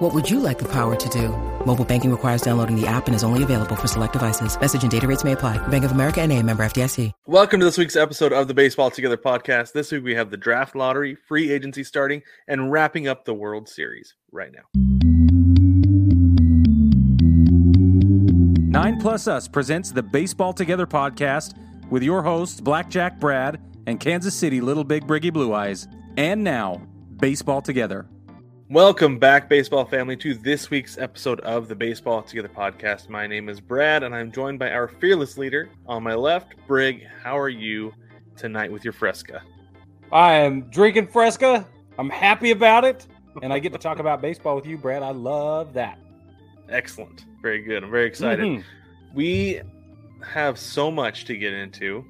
What would you like the power to do? Mobile banking requires downloading the app and is only available for select devices. Message and data rates may apply. Bank of America and a member FDIC. Welcome to this week's episode of the Baseball Together podcast. This week we have the draft lottery, free agency starting, and wrapping up the World Series right now. Nine Plus Us presents the Baseball Together podcast with your hosts, Blackjack Brad and Kansas City Little Big Briggy Blue Eyes. And now, Baseball Together. Welcome back, baseball family, to this week's episode of the Baseball Together podcast. My name is Brad, and I'm joined by our fearless leader on my left, Brig. How are you tonight with your Fresca? I am drinking Fresca. I'm happy about it, and I get to talk about baseball with you, Brad. I love that. Excellent. Very good. I'm very excited. Mhm. We have so much to get into.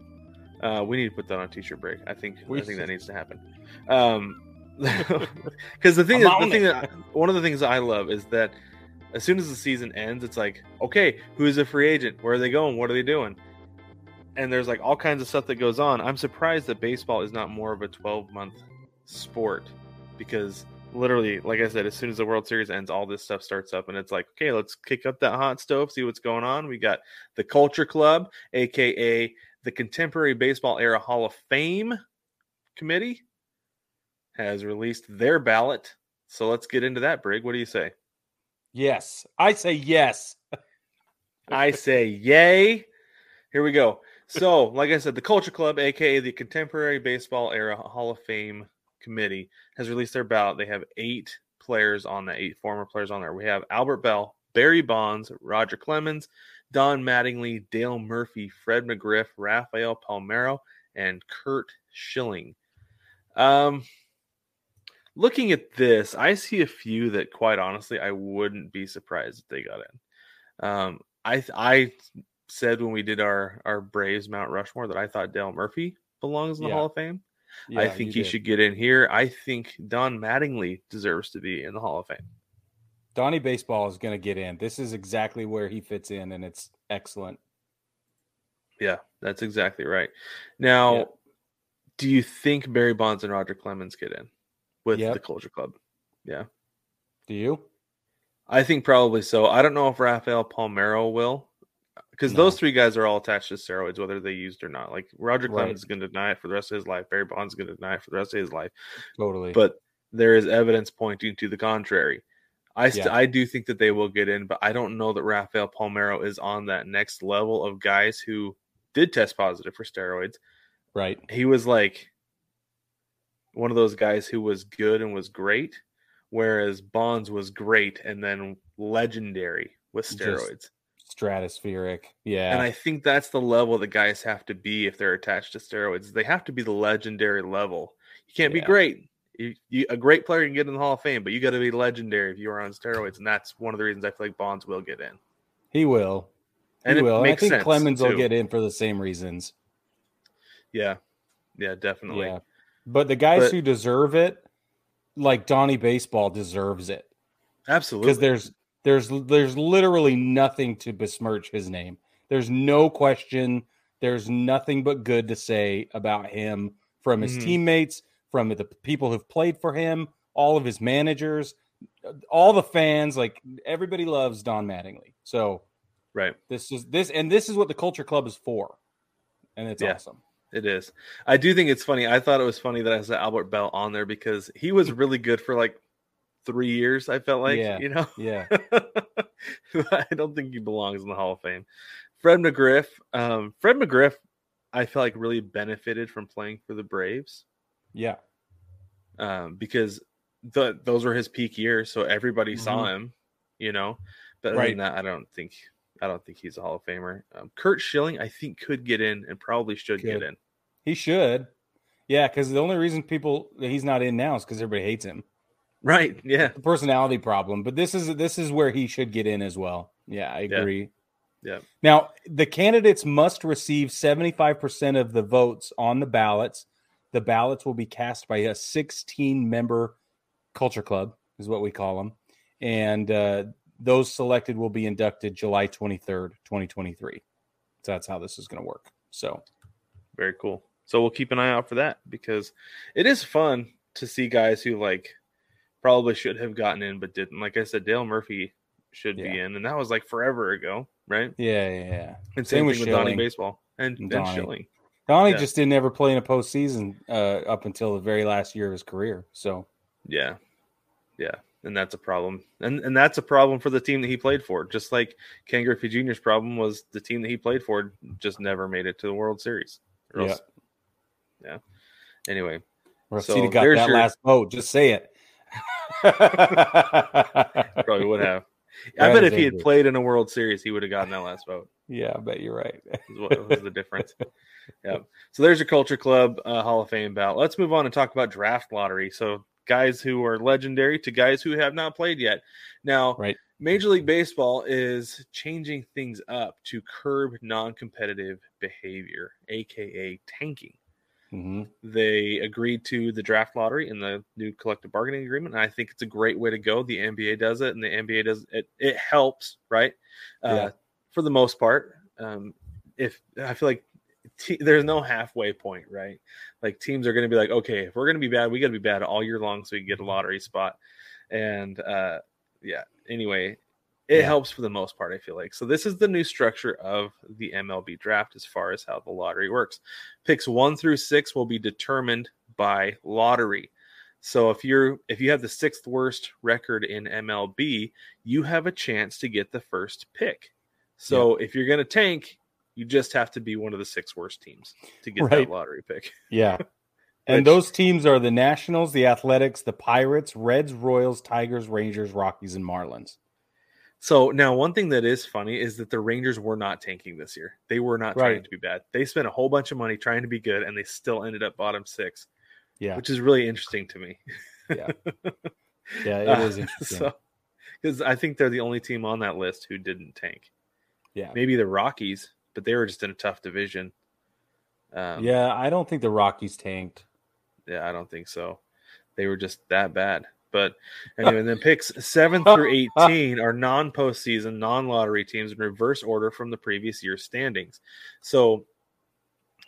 Uh, we need to put that on a t-shirt break. I think We I think that needs to happen. Um, because the thing, I'm is, the thing it. that one of the things that I love is that as soon as the season ends, it's like, okay, who's a free agent? Where are they going? What are they doing? And there's like all kinds of stuff that goes on. I'm surprised that baseball is not more of a 12 month sport because literally, like I said, as soon as the World Series ends, all this stuff starts up, and it's like, okay, let's kick up that hot stove, see what's going on. We got the Culture Club, aka the Contemporary Baseball Era Hall of Fame Committee, has released their ballot. So let's get into that, Brig. What do you say? Yes, I say yes. I say yay. Here we go. So, like I said, the Culture Club, aka the Contemporary Baseball Era Hall of Fame Committee, has released their ballot. They have eight players on there, eight former players on there. We have Albert Belle, Barry Bonds, Roger Clemens, Don Mattingly, Dale Murphy, Fred McGriff, Rafael Palmeiro, and Curt Schilling. Um, looking at this, I see a few that, quite honestly, I wouldn't be surprised if they got in. Um, I I said when we did our our Braves Mount Rushmore that I thought Dale Murphy belongs in the Yeah. Hall of Fame. I think he did. should get in here. I think Don Mattingly deserves to be in the Hall of Fame. Donnie Baseball is going to get in. This is exactly where he fits in, and it's excellent. Yeah, that's exactly right. Now, Yep. do you think Barry Bonds and Roger Clemens get in with Yep. the Culture Club? Yeah, Do you? I think probably so. I don't know if Rafael Palmeiro will, because No. those three guys are all attached to steroids, whether they used or not. Like Roger Right. Clemens is going to deny it for the rest of his life. Barry Bonds is going to deny it for the rest of his life. Totally. but there is evidence pointing to the contrary. I st- Yeah. I do think that they will get in, but I don't know that Rafael Palmeiro is on that next level of guys who did test positive for steroids. right. He was like one of those guys who was good and was great, whereas Bonds was great and then legendary with Just- steroids. Stratospheric. Yeah. And I think that's the level that guys have to be if they're attached to steroids. They have to be the legendary level. You can't be great. You, you, a great player can get in the Hall of Fame, but you got to be legendary if you are on steroids, and that's one of the reasons I feel like Bonds will get in. he will. And he it will. And I think sense, Clemens will get in for the same reasons. Yeah, yeah, definitely. Yeah. But the guys But- who deserve it, like Donnie Baseball deserves it. Absolutely. because there's there's there's literally nothing to besmirch his name. There's no question. There's nothing but good to say about him from his Mhm. teammates, from the people who've played for him, all of his managers, all the fans. Like everybody loves Don Mattingly. So right. this is this and this is what the Culture Club is for, and it's Yeah. awesome. It is. I do think it's funny. I thought it was funny that I said Albert Belle on there because he was really good for like three years. I felt like, Yeah. you know, Yeah, I don't think he belongs in the Hall of Fame. Fred McGriff, um, Fred McGriff, I feel like really benefited from playing for the Braves yeah, um, because the those were his peak years, so everybody saw him, you know. But other Right. than that, I don't think I don't think he's a Hall of Famer. Um, Curt Schilling, I think, could get in and probably should get in. he should. Yeah, because the only reason people he's not in now is because everybody hates him. Right? Yeah. the personality problem, but this is this is where he should get in as well. Yeah, I Yeah. agree. Yeah. Now, the candidates must receive 75% of the votes on the ballots. The ballots will be cast by a 16 member culture club, is what we call them. And uh, those selected will be inducted July 23rd, 2023. So that's how this is going to work. So, very cool. So we'll keep an eye out for that because it is fun to see guys who like probably should have gotten in but didn't. Like I said, Dale Murphy should Yeah. be in, and that was like forever ago, right? yeah, yeah, yeah. And Same same, with thing with Donnie Baseball and, And and Donnie. Schilling. Donnie Yeah. just didn't ever play in a postseason uh, up until the very last year of his career. So, Yeah, yeah, and that's a problem, and and that's a problem for the team that he played for. Just like Ken Griffey Jr.'s problem was the team that he played for just never made it to the World Series. Yeah. else- yeah. Anyway, if So got that your- last vote, just say it. probably would have. I bet if he had played in a World Series, he would have gotten that last vote. Yeah, I bet you're right. what was the difference. yeah. So there's your Culture Club uh, Hall of Fame bout. Let's move on and talk about draft lottery. So guys who are legendary to guys who have not played yet. Now, Right. Major League Baseball is changing things up to curb non-competitive behavior, aka tanking. hmm They agreed to the draft lottery in the new collective bargaining agreement. And I think it's a great way to go. The NBA does it, and the NBA does it. It helps, right? Uh, For the most part. Um, if I feel like te- there's no halfway point, right? Like teams are going to be like, okay, if we're going to be bad, we got to be bad all year long so we can get a lottery spot. And uh, yeah, anyway, it Yeah. helps for the most part. I feel like so. This is the new structure of the MLB draft as far as how the lottery works. Picks one through six will be determined by lottery. So if you're if you have the sixth worst record in MLB, you have a chance to get the first pick. So if you're going to tank, you just have to be one of the six worst teams to get Right. that lottery pick. Yeah. And those teams are the Nationals, the Athletics, the Pirates, Reds, Royals, Tigers, Rangers, Rockies, and Marlins. So now one thing that is funny is that the Rangers were not tanking this year. They were not trying Right. to be bad. They spent a whole bunch of money trying to be good and they still ended up bottom 6, Yeah. which is really interesting to me. Yeah. Yeah, it Uh, is interesting. So cuz I think they're the only team on that list who didn't tank. yeah. Maybe the Rockies, but they were just in a tough division. Um, yeah, I don't think the Rockies tanked. Yeah, I don't think so. They were just that bad. But anyway, then picks seven through eighteen are non-postseason, non-lottery teams in reverse order from the previous year's standings. So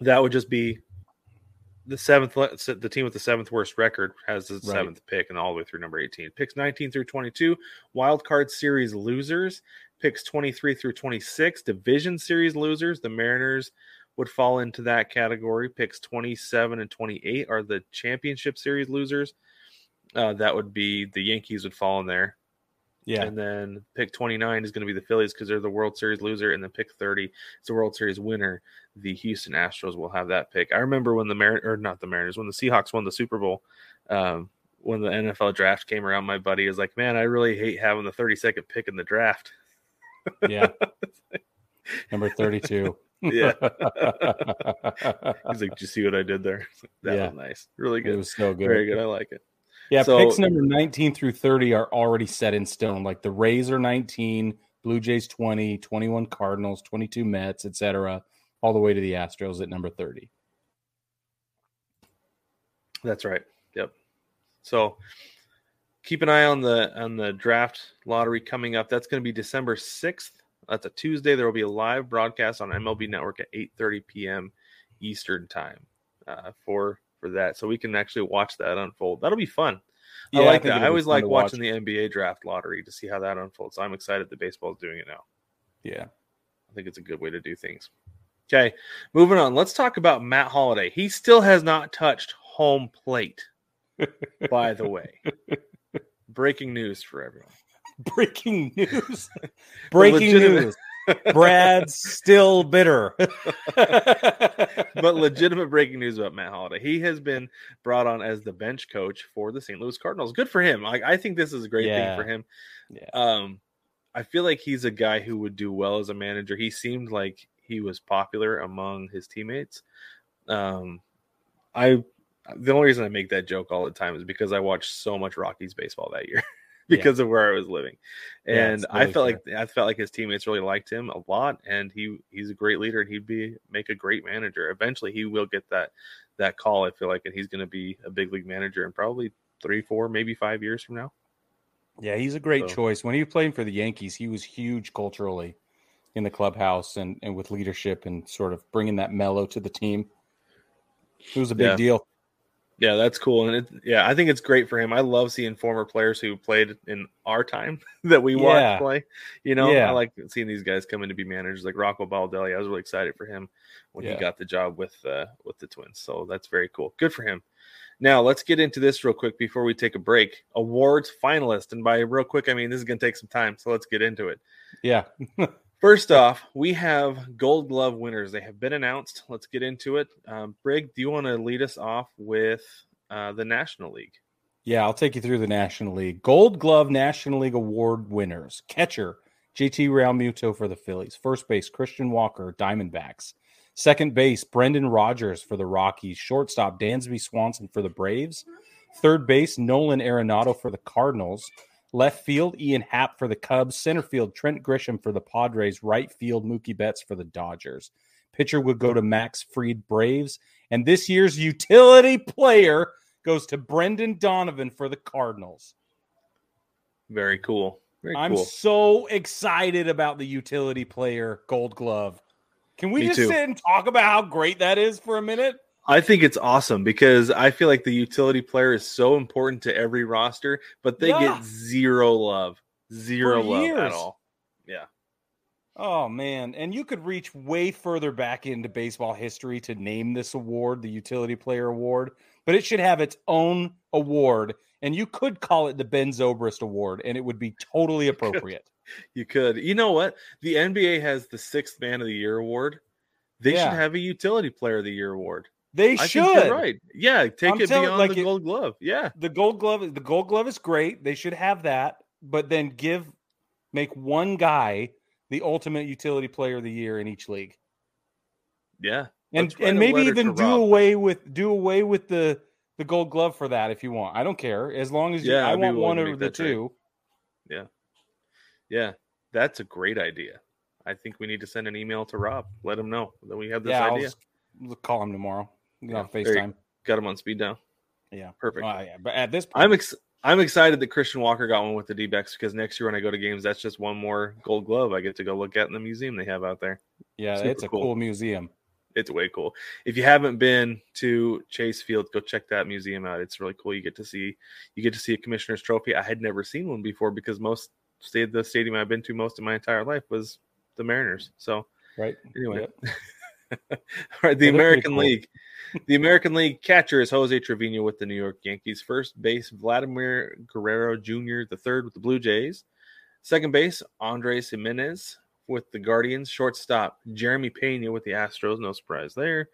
that would just be the seventh. The team with the seventh worst record has the Right. seventh pick, and all the way through number eighteen. Picks nineteen through twenty-two, wild card series losers. Picks twenty-three through twenty-six, division series losers. The Mariners would fall into that category. Picks 27 and 28 are the championship series losers. Uh, that would be the Yankees would fall in there. Yeah. And then pick 29 is going to be the Phillies because they're the World Series loser. And then pick 30 is the World Series winner. The Houston Astros will have that pick. I remember when the Mar- or not the Mariners, when the Seahawks won the Super Bowl, um, when the NFL draft came around, my buddy was like, man, I really hate having the 32nd pick in the draft. Yeah. Number 32. Yeah. He's like, did you see what I did there? That Yeah. was nice. Really good. it was so good. Very good. I like it. Yeah, So- picks number 19 through 30 are already set in stone. Like the Rays are 19, Blue Jays 20, 21 Cardinals, 22 Mets, etc., all the way to the Astros at number 30. That's right. Yep. So keep an eye on the on the draft lottery coming up. That's going to be December 6th. That's a Tuesday. There will be a live broadcast on MLB Network at 8:30 p.m. Eastern time uh, for for that. So we can actually watch that unfold. That'll be fun. I Yeah, I like think that. I always like watching watch. the NBA draft lottery to see how that unfolds. So I'm excited that baseball is doing it now. Yeah. I think it's a good way to do things. Okay, moving on. Let's talk about Matt Holliday. He still has not touched home plate, by the way. Breaking news for everyone. Breaking news. Breaking news. Brad's still bitter. But legitimate breaking news about Matt Holliday. He has been brought on as the bench coach for the St. Louis Cardinals. Good for him. Like I think this is a great Yeah. thing for him. Yeah. Um, I feel like he's a guy who would do well as a manager. He seemed like he was popular among his teammates. Um, I the only reason I make that joke all the time is because I watched so much Rockies baseball that year because of where I was living. Yeah, And I felt fair. like I felt like his teammates really liked him a lot, and he he's a great leader, and he'd be make a great manager. Eventually, he will get that that call. I feel like, and he's going to be a big league manager in probably three, four, maybe five years from now. Yeah, he's a great So- choice. When he was playing for the Yankees, he was huge culturally in the clubhouse and, and with leadership and sort of bringing that mellow to the team. It was a big Yeah. deal. Yeah, that's cool, and it, yeah, I think it's great for him. I love seeing former players who played in our time that we watched Yeah. play. You know, Yeah. I like seeing these guys come in to be managers, like Rocco Baldelli. I was really excited for him when Yeah. he got the job with uh, with the Twins. So that's very cool. Good for him. Now let's get into this real quick before we take a break. Awards finalist, and by real quick, I mean this is going to take some time. So let's get into it. Yeah. First off, we have Gold Glove winners. They have been announced. Let's get into it. Um, Brig, do you want to lead us off with uh, the National League? Yeah, I'll take you through the National League. Gold Glove National League Award winners. Catcher, JT Realmuto for the Phillies. First base, Christian Walker, Diamondbacks. Second base, Brendan Rodgers for the Rockies. Shortstop, Dansby Swanson for the Braves. Third base, Nolan Arenado for the Cardinals. Left field, Ian Happ for the Cubs. Center field, Trent Grisham for the Padres. Right field, Mookie Betts for the Dodgers. Pitcher would go to Max Fried Braves. And this year's utility player goes to Brendan Donovan for the Cardinals. Very cool. Very I'm cool. so excited about the utility player Gold Glove. Can we Me just too. sit and talk about how great that is for a minute? I think it's awesome because I feel like the utility player is so important to every roster, but they Yeah. get zero love, zero love at all. Yeah, Oh man, and you could reach way further back into baseball history to name this award, the utility player award, but it should have its own award and you could call it the Ben Zobrist award and it would be totally appropriate. you could. You know what? The NBA has the sixth man of the year award. They Yeah. should have a utility player of the year award. They I should. right. Yeah, take I'm it telling- beyond like the it- Gold Glove. Yeah, the gold glove the gold glove is great they should have that but then give make one guy the ultimate utility player of the year in each league yeah. and and maybe even do Rob. away with do away with the the gold glove for that if you want i don't care as long as you, Yeah, i I'd want one of the trade. two Yeah, Yeah. that's a great idea. I think we need to send an email to Rob. Let him know that we have this yeah I'll idea. just- we'll call him tomorrow Yeah, on facetime Got him on speed down. yeah Perfect. Well, yeah, but at this point I'm ex- I'm excited that Christian Walker got one with the D-backs because next year when I go to games, that's just one more Gold Glove I get to go look at in the museum they have out there. yeah super it's a cool. cool museum It's way cool. If you haven't been to Chase Field, go check that museum out. It's really cool. You get to see you get to see a commissioner's trophy. I had never seen one before because most stay the stadium I've been to most of my entire life was the Mariners. So right Anyway, Yep. all right. The American cool. League. The American League catcher is Jose Trevino with the New York Yankees. First base, Vladimir Guerrero Jr. The third with the Blue Jays. Second base, Andres Gimenez with the Guardians. Shortstop, Jeremy Pena with the Astros. No surprise there.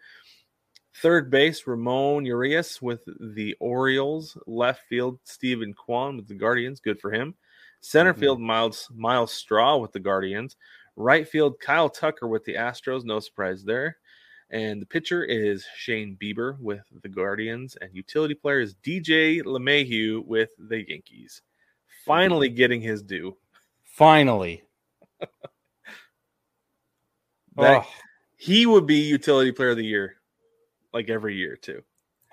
Third base, Ramon Urias with the Orioles. Left field, Steven Kwan with the Guardians. Good for him. Center Mhm. field, Myles Myles Straw with the Guardians. Right field, Kyle Tucker with the Astros. No surprise there. And the pitcher is Shane Bieber with the Guardians. And utility player is DJ LeMahieu with the Yankees. Finally mm-hmm. getting his due. finally That- oh, He would be utility player of the year, like every year too.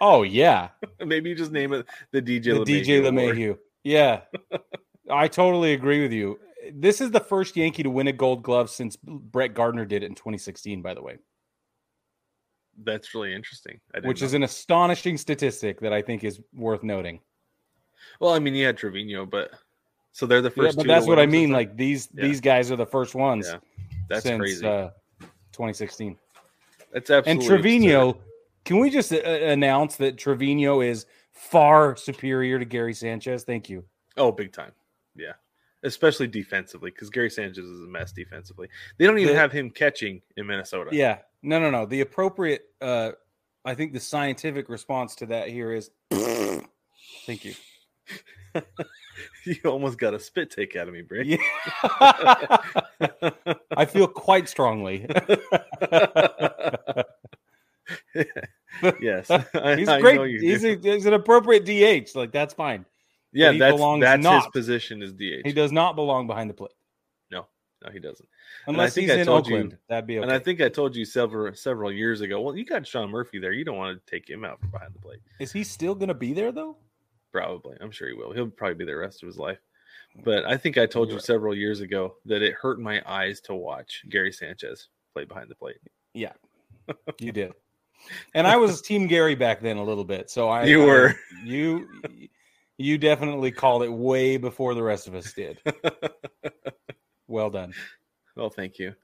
oh yeah Maybe you just name it the DJ the LeMahieu. DJ Award. LeMahieu. Yeah, I totally agree with you. This is the first Yankee to win a Gold Glove since Brett Gardner did it in 2016. By the way, That's really interesting. I didn't which know is an astonishing statistic that I think is worth noting. Well, I mean, you had Trevino, but so they're the Yeah, first. but two that's what I mean. Like these Yeah. these guys are the first ones Yeah, that's since crazy. uh, 2016. That's absolutely And Trevino, absurd. can we just uh, announce that Trevino is far superior to Gary Sanchez? Thank you. Oh, big time. Yeah, especially defensively because Gary Sanchez is a mess defensively. They don't even The- have him catching in Minnesota. Yeah. No, no, no. The appropriate uh I think the scientific response to that here is thank you. you almost got a spit take out of me, Brick. Yeah. I feel quite strongly. yes, I, he's I great. He's, a, he's an appropriate DH. Like that's fine. Yeah, he that's belongs that's his position is DH. He does not belong behind the plate No, no, he doesn't. I unless he's I in told you- Oakland. That'd be okay. And I think I told you several several years ago. Well, you got Sean Murphy there. You don't want to take him out from behind the plate. Is he still going to be there though? Probably, I'm sure he will. He'll probably be there the rest of his life. Hmm. But I think I told you You're right. several years ago that it hurt my eyes to watch Gary Sanchez play behind the plate. Yeah, you did. And I was Team Gary back then a little bit, so I You I- were. you you definitely called it way before the rest of us did. Well done. well, thank you.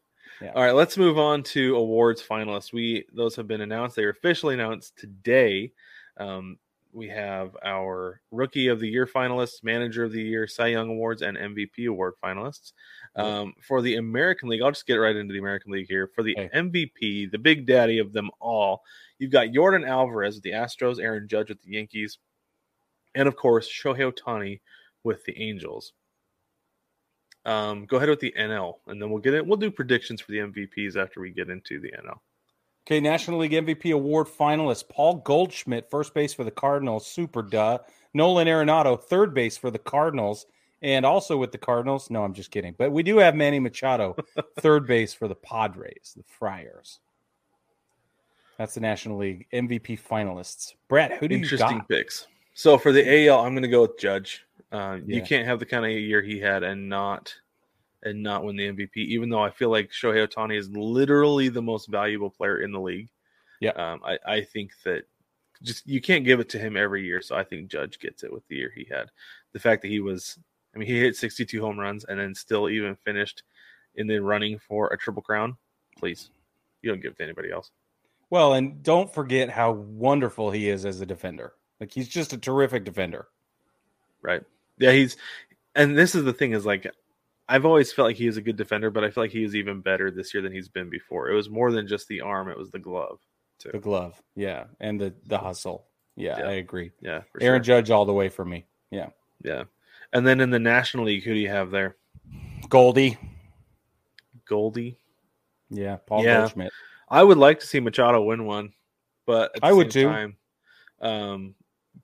Yeah. All right, let's move on to awards finalists. We those have been announced. They are officially announced today. Um, we have our Rookie of the Year finalists, Manager of the Year, Cy Young Awards, and MVP Award finalists. Um, for the American League, I'll just get right into the American League here. For the. MVP, the big daddy of them all, you've got Yordan Alvarez with the Astros, Aaron Judge with the Yankees, and of course Shohei Ohtani with the Angels. Um, go ahead with the NL, and then we'll get it. We'll do predictions for the MVPs after we get into the NL. Okay, National League MVP award finalist Paul Goldschmidt, first base for the Cardinals, super duh. Nolan Arenado, third base for the Cardinals, and also with the Cardinals. No, I'm just kidding. But we do have Manny Machado, third base for the Padres, the Friars. That's the National League MVP finalists. Brett, who do you got? Interesting picks. So for the AL, I'm going to go with Judge. Uh, You can't have the kind of year he had and not and not win the MVP. Even though I feel like Shohei Ohtani is literally the most valuable player in the league. Yeah. um, I, I think that just you can't give it to him every year. So I think Judge gets it with the year he had. The fact that he was, I mean, he hit 62 home runs and then still even finished in the running for a triple crown. Please, you don't give it to anybody else. Well, and don't forget how wonderful he is as a defender. Like he's just a terrific defender. right? Yeah, he's and this is the thing is like I've always felt like he is a good defender, but I feel like he is even better this year than he's been before. It was more than just the arm; it was the glove. Too. The glove, yeah, and the the hustle. Yeah, Yeah. I agree. Yeah, Aaron sure. Judge all the way for me. Yeah, Yeah, and then in the National League, who do you have there? Goldie. Goldie. Yeah, Paul Yeah. Goldschmidt. I would like to see Machado win one, but I would too. Time, um,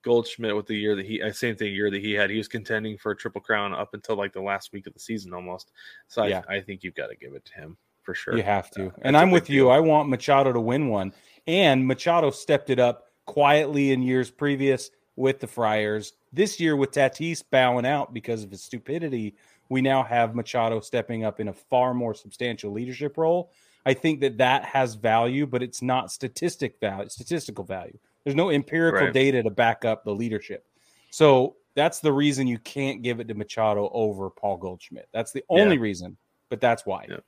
Goldschmidt with the year that he, uh, same thing year that he had, he was contending for a triple crown up until like the last week of the season almost. So Yeah. I, I think you've got to give it to him for sure. You have to. Uh, and I'm with you. deal. I want Machado to win one. And Machado stepped it up quietly in years previous with the Friars. This year, with Tatis bowing out because of his stupidity, we now have Machado stepping up in a far more substantial leadership role. I think that that has value, but it's not statistic value, statistical value. There's no empirical Right. data to back up the leadership. So that's the reason you can't give it to Machado over Paul Goldschmidt. That's the only reason, but that's why. Yeah.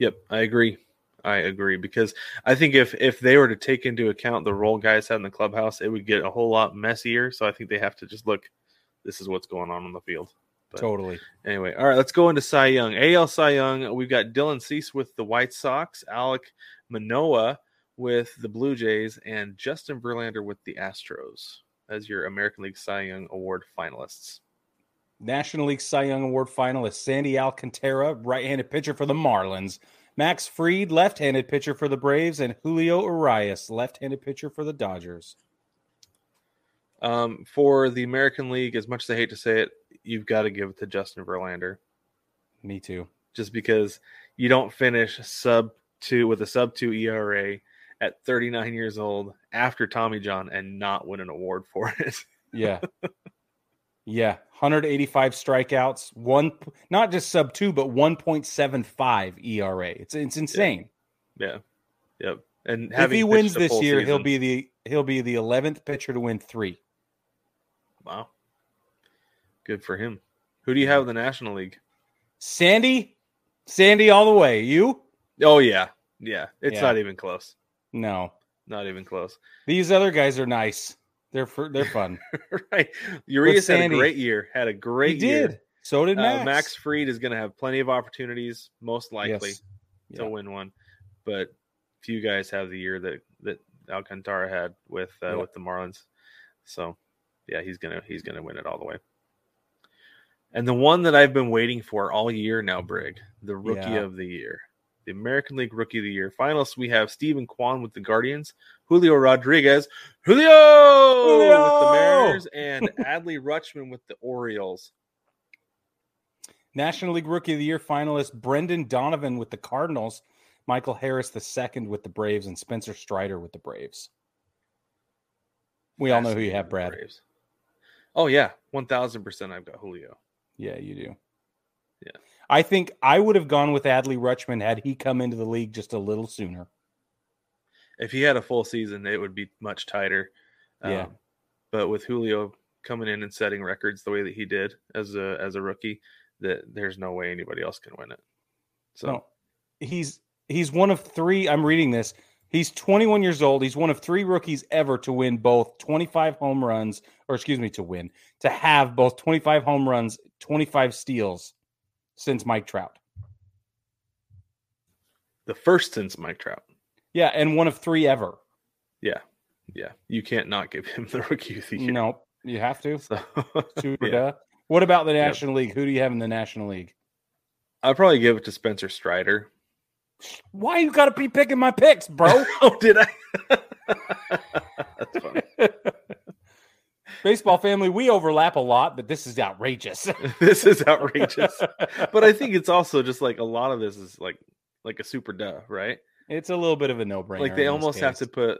Yep, I agree. I agree because I think if if they were to take into account the role guys had in the clubhouse, it would get a whole lot messier. So I think they have to just look. This is what's going on on the field. But Totally. anyway, all right, let's go into Cy Young. AL Cy Young. We've got Dylan Cease with the White Sox, Alek Manoah with the Blue Jays, and Justin Verlander with the Astros as your American League Cy Young Award finalists. National League Cy Young Award finalist Sandy Alcantara, right-handed pitcher for the Marlins. Max Fried, left-handed pitcher for the Braves, and Julio Urias, left-handed pitcher for the Dodgers. Um, for the American League, as much as I hate to say it, you've got to give it to Justin Verlander. Me too. just because you don't finish sub two with a sub two ERA at 39 years old after Tommy John and not win an award for it. Yeah. yeah. 185 strikeouts, one not just sub two, but 1.75 ERA. It's it's insane. yeah. Yep. And if he wins this year, he'll be the he'll be the 11th pitcher to win three. wow. Good for him. Who do you have in the National League? Sandy, Sandy, all the way. You? Oh yeah. Yeah. It's Yeah. not even close. No. Not even close. These other guys are nice. They're for, they're fun. right. Urias had a great year. Had a great he did. year. So did Uh, Max. Max Fried is going to have plenty of opportunities, most likely. Yes. to Yeah. win one, but few guys have the year that that Alcantara had with uh, Yeah. with the Marlins. So, yeah, he's gonna he's gonna win it all the way. And the one that I've been waiting for all year now, Brig, the Rookie Yeah. of the Year, the American League Rookie of the Year. Finalists we have Steven Kwan with the Guardians, Julio Rodriguez, Julio, with the Mariners, and Adley Rutschman with the Orioles. National League Rookie of the Year finalist Brendan Donovan with the Cardinals, Michael Harris the second with the Braves, and Spencer Strider with the Braves. We all know who you have, Brad. Braves. Oh yeah, one thousand percent. I've got Julio. Yeah, you do. Yeah. I think I would have gone with Adley Rutschman had he come into the league just a little sooner. If he had a full season, it would be much tighter. Yeah. Um, but with Julio coming in and setting records the way that he did as a as a rookie, that there's no way anybody else can win it. So No, he's he's one of three. I'm reading this. He's 21 years old. He's one of three rookies ever to win both 25 home runs, or excuse me, to win to have both 25 home runs, 25 steals since Mike Trout. the first since Mike Trout. Yeah, and one of three ever. Yeah. Yeah. You can't not give him the rookie of the year. No, you have to. So Super yeah. What about the National League? Who do you have in the National League? I'd probably give it to Spencer Strider. Why you got to be picking my picks, bro? oh, did I? That's funny. Baseball family, we overlap a lot, but this is outrageous. this is outrageous. But I think it's also just like a lot of this is like like a super duh, right? it's a little bit of a no-brainer. like they almost have to put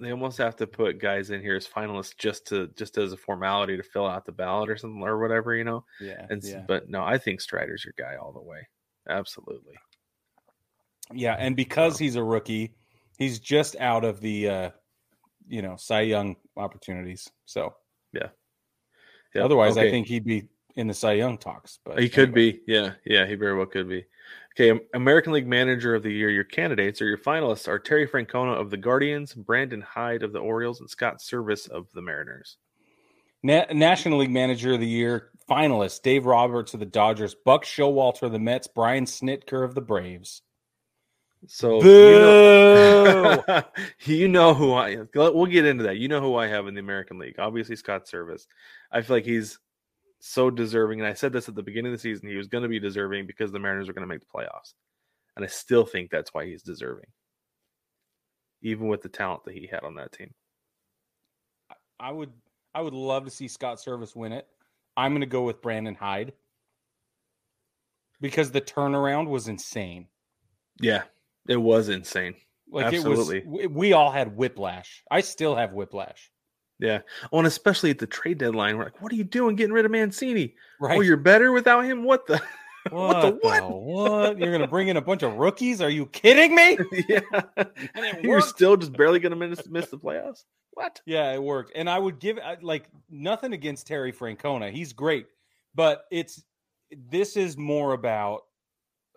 they almost have to put guys in here as finalists just to just as a formality to fill out the ballot or something or whatever, you know. Yeah, And yeah. but no, I think Strider's your guy all the way. Absolutely. Yeah, and because he's a rookie, he's just out of the uh you know, Cy Young opportunities. So Yeah. yeah. otherwise I think he'd be in the Cy Young talks. But he could anyway. be. Yeah, yeah, he very well could be. Okay, American League Manager of the Year. Your candidates or your finalists are Terry Francona of the Guardians, Brandon Hyde of the Orioles, and Scott Servais of the Mariners. Na- National League Manager of the Year finalists Dave Roberts of the Dodgers, Buck Showalter of the Mets, Brian Snitker of the Braves. So you know, you know who I. Am. We'll get into that. You know who I have in the American League. Obviously, Scott Servais. I feel like he's so deserving, and I said this at the beginning of the season. He was going to be deserving because the Mariners are going to make the playoffs, and I still think that's why he's deserving, even with the talent that he had on that team. I would I would love to see Scott Servais win it. I'm going to go with Brandon Hyde because the turnaround was insane. Yeah, it was insane. Like Absolutely. it was we, all had whiplash. I still have whiplash. Yeah. Oh, and especially at the trade deadline, we're like, "What are you doing, getting rid of Mancini? Right. Oh, you're better without him. What the? what, the the what? what? You're going to bring in a bunch of rookies? Are you kidding me? yeah. And it You're worked. still just barely going to miss, miss the playoffs. What? Yeah, it worked. And I would give like nothing against Terry Francona. He's great. But it's this is more about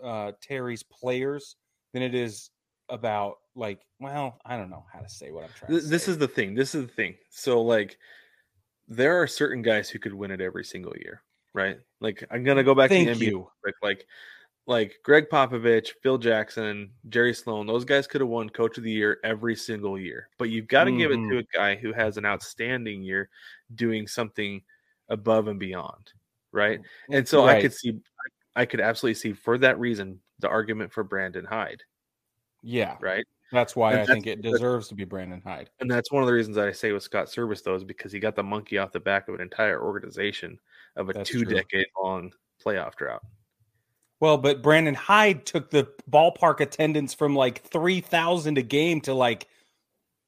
uh Terry's players than it is about like well, I don't know how to say what I'm trying This say. is the thing. This is the thing. So, like, there are certain guys who could win it every single year, right? Like, I'm gonna go back Thank to the NBA. you. quick. Like, like Gregg Popovich, Phil Jackson, Jerry Sloan. Those guys could have won Coach of the Year every single year. But you've got to give it to Mhm. a guy who has an outstanding year, doing something above and beyond, right? And so I could see, I could absolutely see for that reason the argument for Brandon Hyde, Yeah. right? That's why And I that's- think it deserves to be Brandon Hyde. And that's one of the reasons that I say with Scott Servais, though, is because he got the monkey off the back of an entire organization of a That's two true. decade long playoff drought. Well, but Brandon Hyde took the ballpark attendance from like 3,000 a game to like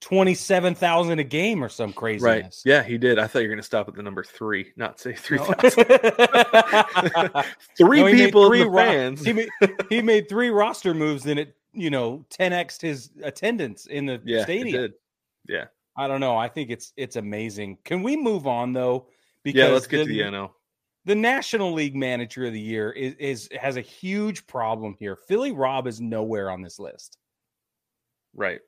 27,000 a game or some craziness. Right. Yeah, he did. I thought you were going to stop at the number three, not say three No. three No, people three in the ro- fans. he made he made three roster moves and it you know 10x his attendance in the yeah, stadium. did. Yeah. I don't know. I think it's it's amazing. Can we move on though? Yeah, let's get to the the, NL. the National League Manager of the Year is, is has a huge problem here. Philly Rob is nowhere on this list. Right.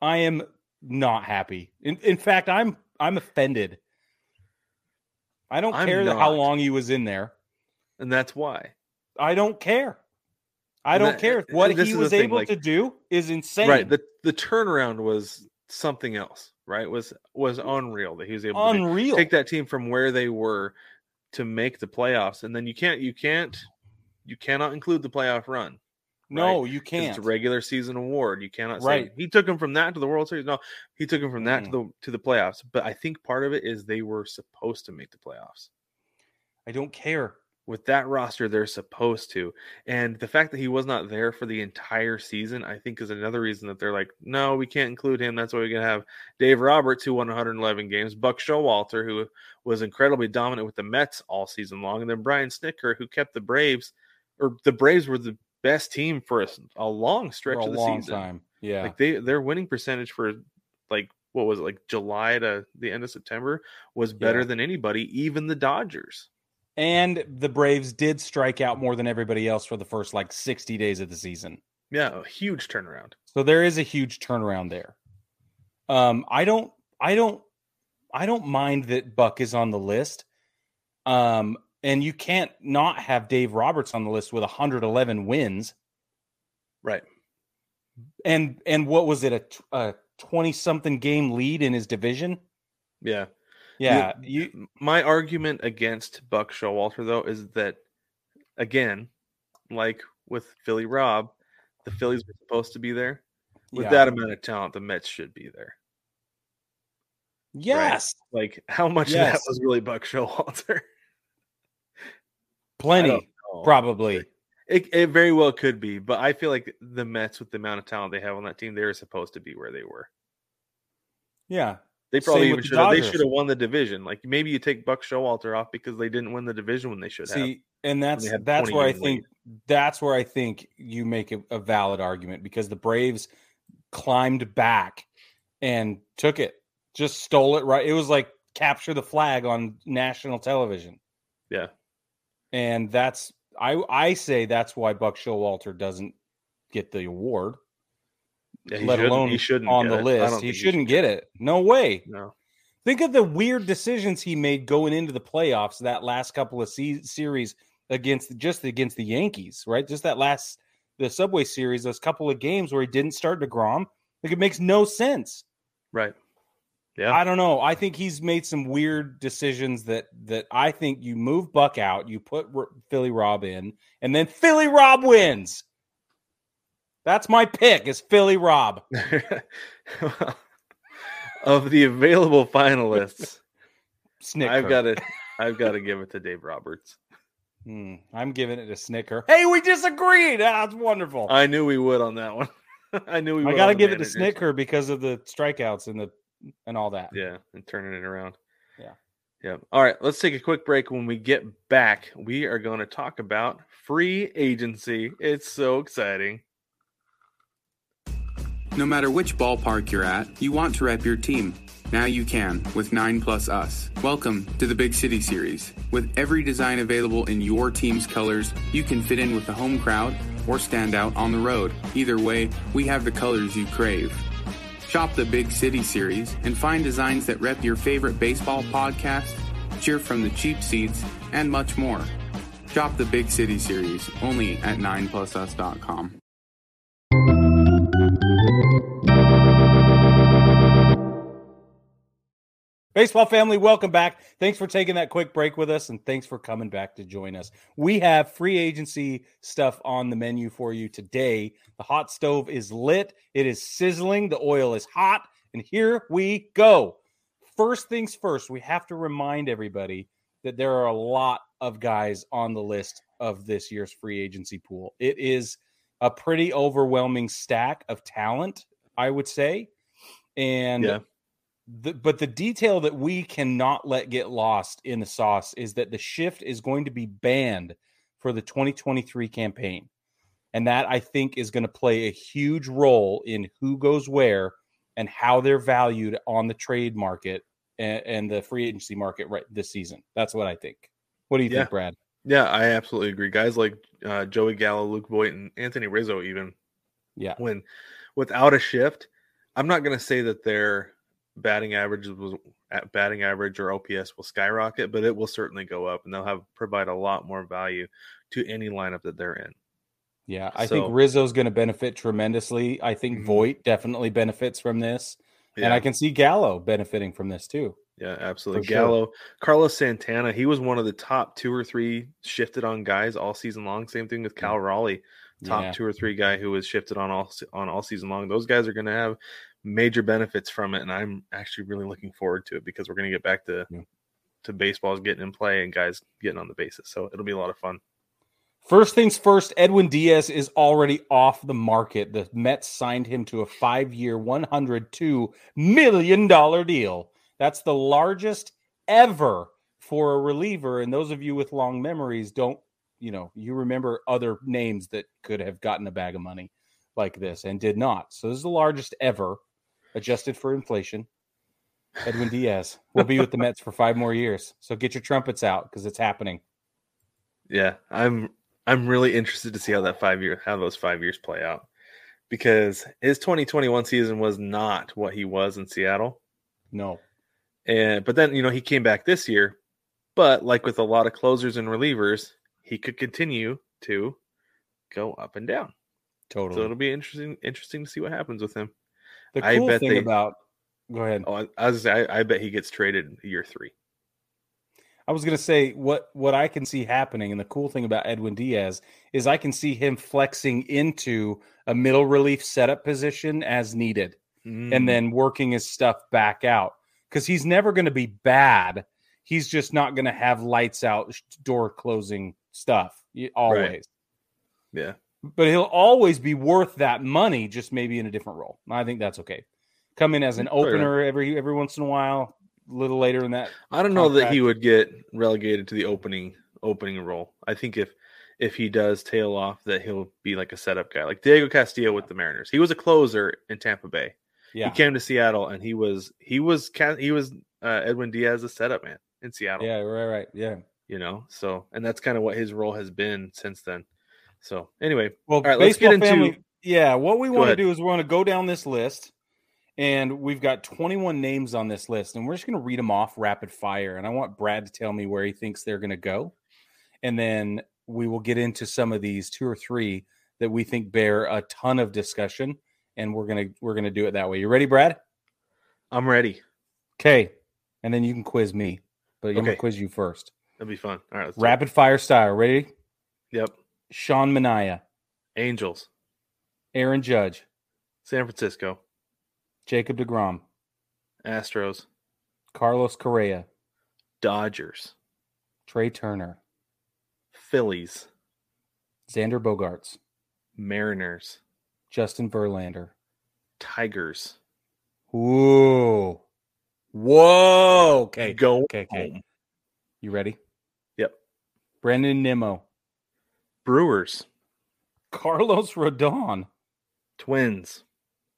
I am not happy. In, in fact, I'm I'm offended. I don't I'm care that how long he was in there. And that's why. I don't care. I And don't that- care. What he was able like- to do is insane. Right. The the turnaround was something else, right? Was was unreal that he was able to. Unreal. take that team from where they were to make the playoffs and then you can't you can't you cannot include the playoff run No, you can't. It's a regular season award. You cannot say Right. he took him from that to the World Series. No, he took him from that to Mm. the to the playoffs. But I think part of it is they were supposed to make the playoffs. I don't care. With that roster, they're supposed to. And the fact that he was not there for the entire season, I think, is another reason that they're like, no, we can't include him. That's why we're going to have Dave Roberts, who won 111 games, Buck Showalter, who was incredibly dominant with the Mets all season long, and then Brian Snitker, who kept the Braves, or the Braves were the best team for a, a long stretch a of the season. time. Yeah. Like they their winning percentage for like what was it like July to the end of September was better Yeah. than anybody, even the Dodgers. and the Braves did strike out more than everybody else for the first like 60 days of the season. Yeah, a huge turnaround. So there is a huge turnaround there. Um, I don't, I don't, I don't mind that Buck is on the list. Um, and you can't not have Dave Roberts on the list with 111 wins. Right. And and what was it a 20 something game lead in his division? Yeah. Yeah, you My argument against Buck Showalter though is that again, like with Philly Rob, the mm-hmm. Phillies were supposed to be there. With yeah. that amount of talent, the Mets should be there. yes, Like how much of that was really Buck Showalter? Plenty probably. It, it very well could be, but I feel like the Mets, with the amount of talent they have on that team, they're supposed to be where they were. Yeah. They probably even with the should have. They should have won the division. Like maybe you take Buck Showalter off because they didn't win the division when they should have. See, and that's that's where I game think that's where I think you make a, a valid argument because the Braves climbed back and took it, just stole it right. It was like capture the flag on national television, Yeah, and that's I I say that's why Buck Showalter doesn't get the award, yeah let alone he shouldn't on the it. List. He shouldn't should get it. No way. No, Think of the weird decisions he made going into the playoffs that last couple of se- series against just against the Yankees, right? Just that last the Subway series, those couple of games where he didn't start Degrom, like it makes no sense. right? Yeah, I don't know. I think he's made some weird decisions that that I think you move Buck out, you put R- Philly Rob in, and then Philly Rob wins. That's my pick. Is Philly Rob? of the available finalists, Snitker. I've got to, I've got to give it to Dave Roberts. Hmm, I'm giving it to Snitker. Hey, we disagreed. Ah, That's wonderful. I knew we would on that one. I knew we. I got to give it to. Snitker because of the strikeouts and the and all that. Yeah, and turning it around. Yeah. Yeah. All right, let's take a quick break. When we get back, we are going to talk about free agency. It's so exciting. No matter which ballpark you're at, you want to rep your team. Now you can with 9 Plus Us. Welcome to the Big City Series. With every design available in your team's colors, you can fit in with the home crowd or stand out on the road. Either way, we have the colors you crave. Shop the Big City Series and find designs that rep your favorite baseball podcast, cheer from the cheap seats, and much more. Shop the Big City Series only at 9plusus.com. Baseball family, welcome back. Thanks for taking that quick break with us and thanks for coming back to join us. We have free agency stuff on the menu for you today. The hot stove is lit, it is sizzling, the oil is hot, and here we go. First things first, we have to remind everybody that there are a lot of guys on the list of this year's free agency pool. It is a pretty overwhelming stack of talent, I would say. And Yeah. The, but the detail that we cannot let get lost in the sauce is that the shift is going to be banned for the 2023 campaign. And that I think is going to play a huge role in who goes where and how they're valued on the trade market and, and the free agency market right this season. That's what I think. What do you Yeah. think, Brad? Yeah, I absolutely agree. Guys like uh, Joey Gallo, Luke Voit, and Anthony Rizzo, even Yeah. when without a shift, I'm not going to say that their batting average was at batting average or OPS will skyrocket, but it will certainly go up, and they'll have provide a lot more value to any lineup that they're in. Yeah, I So- think Rizzo's going to benefit tremendously. I think Mhm. Voit definitely benefits from this, Yeah, and I can see Gallo benefiting from this too. yeah, absolutely. for sure. Gallo, Carlos Santana, he was one of the top two or three shifted on guys all season long. Same thing with Cal Raleigh top Yeah. two or three guy who was shifted on all on all season long. Those guys are going to have major benefits from it, and I'm actually really looking forward to it because we're going to get back to Yeah. to baseballs getting in play and guys getting on the bases. So it'll be a lot of fun. First things first, Edwin Diaz is already off the market. The Mets signed him to a five year, $102 million deal. That's the largest ever for a reliever. And those of you with long memories don't, you know, you remember other names that could have gotten a bag of money like this and did not. So this is the largest ever adjusted for inflation. Edwin Diaz will be with the Mets for five more years. So get your trumpets out because it's happening. Yeah, I'm I'm really interested to see how that five year how those five years play out because his 2021 season was not what he was in Seattle. No. And but then you know he came back this year, but like with a lot of closers and relievers, he could continue to go up and down. Totally. So it'll be interesting interesting to see what happens with him. The I cool bet thing they- about go ahead. Oh, I, I was I, I bet he gets traded year three. I was gonna say what what I can see happening, and the cool thing about Edwin Diaz is I can see him flexing into a middle relief setup position as needed, Mm. and then working his stuff back out because he's never going to be bad. He's just not going to have lights out door closing stuff always. yeah, But he'll always be worth that money, just maybe in a different role. I think that's okay. Come in as an opener every every once in a while, a little later in that I don't know that he would get relegated to the opening opening role. I think if if he does tail off, that he'll be like a setup guy, like Diego Castillo with the Mariners. He was a closer in Tampa Bay. Yeah. He came to Seattle and he was he was he was uh, Edwin Diaz, a setup man in Seattle. Yeah, right, right. Yeah. you know. So and that's kind of what his role has been since then. So anyway, Well, right, let's get into family. Yeah, what we want to do is we want to go down this list, and we've got 21 names on this list, and we're just going to read them off rapid fire. And I want Brad to tell me where he thinks they're going to go, and then we will get into some of these two or three that we think bear a ton of discussion, and we're gonna we're gonna do it that way. You ready, Brad? I'm ready. Okay, and then you can quiz me, but I'm gonna quiz you first. That'd be fun. All right, let's. Rapid fire style. Ready? Yep. Sean Manaea, Angels, Aaron Judge, San Francisco, Jacob Degrom, Astros, Carlos Correa, Dodgers, Trea Turner, Phillies, Xander Bogaerts, Mariners, Justin Verlander. Tigers. Whoa. Whoa. Okay. Go Okay. Okay. You ready? Yep. Brandon Nimmo, Brewers, Carlos Rodon, Twins,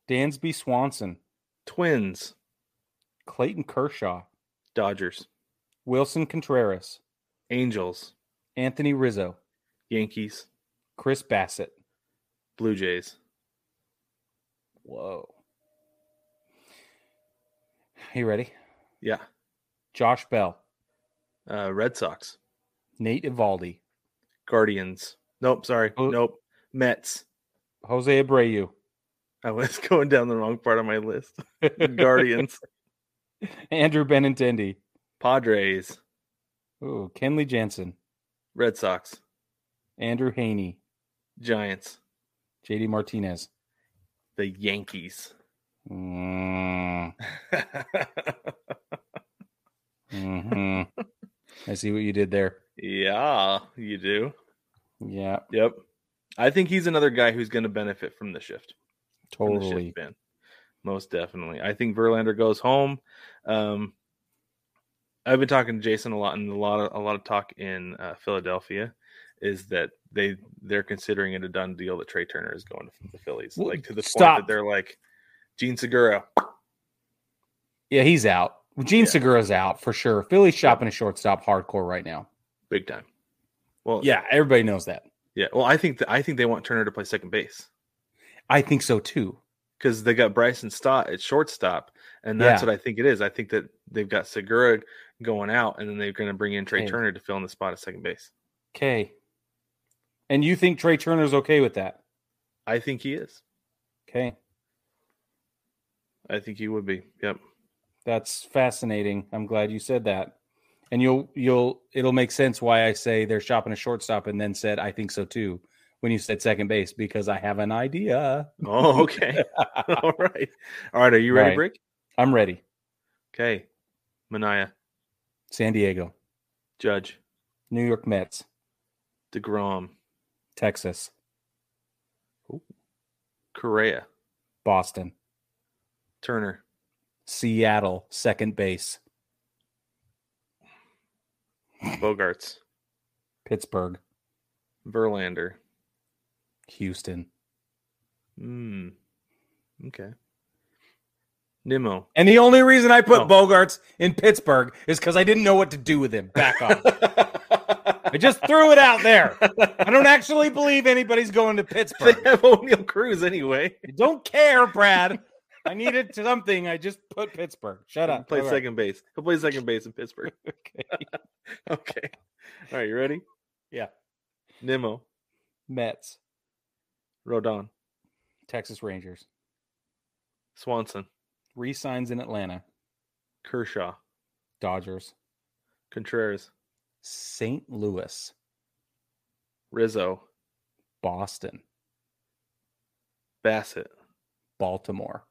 Dansby Swanson, Twins, Clayton Kershaw, Dodgers, Willson Contreras, Angels, Anthony Rizzo, Yankees, Chris Bassitt. Blue Jays. Whoa. You ready? Yeah. Josh Bell, Uh, Red Sox, Nate Eovaldi, Guardians. Nope, sorry. Oh. Nope. Mets. Jose Abreu, I was going down the wrong part of my list. Guardians, Andrew Benintendi, Padres, Ooh, Kenley Jansen, Red Sox, Andrew Heaney, Giants, JD Martinez. the Yankees. Mm, mhm. I see what you did there. yeah, you do. Yeah, Yep. I think he's another guy who's going to benefit from the shift. from the totally. shift. Most definitely. I think Verlander goes home. Um, I've been talking to Jason a lot, and a lot of a lot of talk in uh, Philadelphia is that they they're considering it a done deal that Trea Turner is going to the Phillies, Well, like to the point that they're like Jean Segura. Yeah, he's out. Jean Yeah. Segura's out for sure. Philly's shopping a shortstop hardcore right now. big time. Well, Yeah, everybody knows that. yeah. Well, I think that I think they want Turner to play second base I think so too. because they got Bryson Stott at shortstop, and that's Yeah. what I think it is. I think that they've got Segura going out, and then they're going to bring in Trea Okay. Turner to fill in the spot at second base. Okay. And you think Trea Turner's okay with that? I think he is. Okay. I think he would be. Yep. That's fascinating. I'm glad you said that. And you'll you'll it'll make sense why I say they're shopping a shortstop and then said I think so too when you said second base because I have an idea. Oh, okay. All right. All right. Are you ready, Right. Brig? I'm ready. Okay. Manaea, San Diego, Judge, New York Mets, DeGrom, Texas, Correa, Boston, Turner, Seattle, second base, Bogaerts, Pittsburgh, Verlander. Houston. Hmm. Okay. Nimmo. And the only reason I put Oh. Bogaerts in Pittsburgh is because I didn't know what to do with him. Back off. I just threw it out there. I don't actually believe anybody's going to Pittsburgh. they have Oneil Cruz anyway. I don't care, Brad. I needed something. I just put Pittsburgh. Shut up. Play All right. second base. He'll play second base in Pittsburgh. Okay. Okay. All right. You ready? Yeah. Nimmo. Mets, Rodon. Texas Rangers, Swanson. re-signs in Atlanta, Kershaw. Dodgers, Contreras. St. Louis, Rizzo. Boston, Bassitt. Baltimore.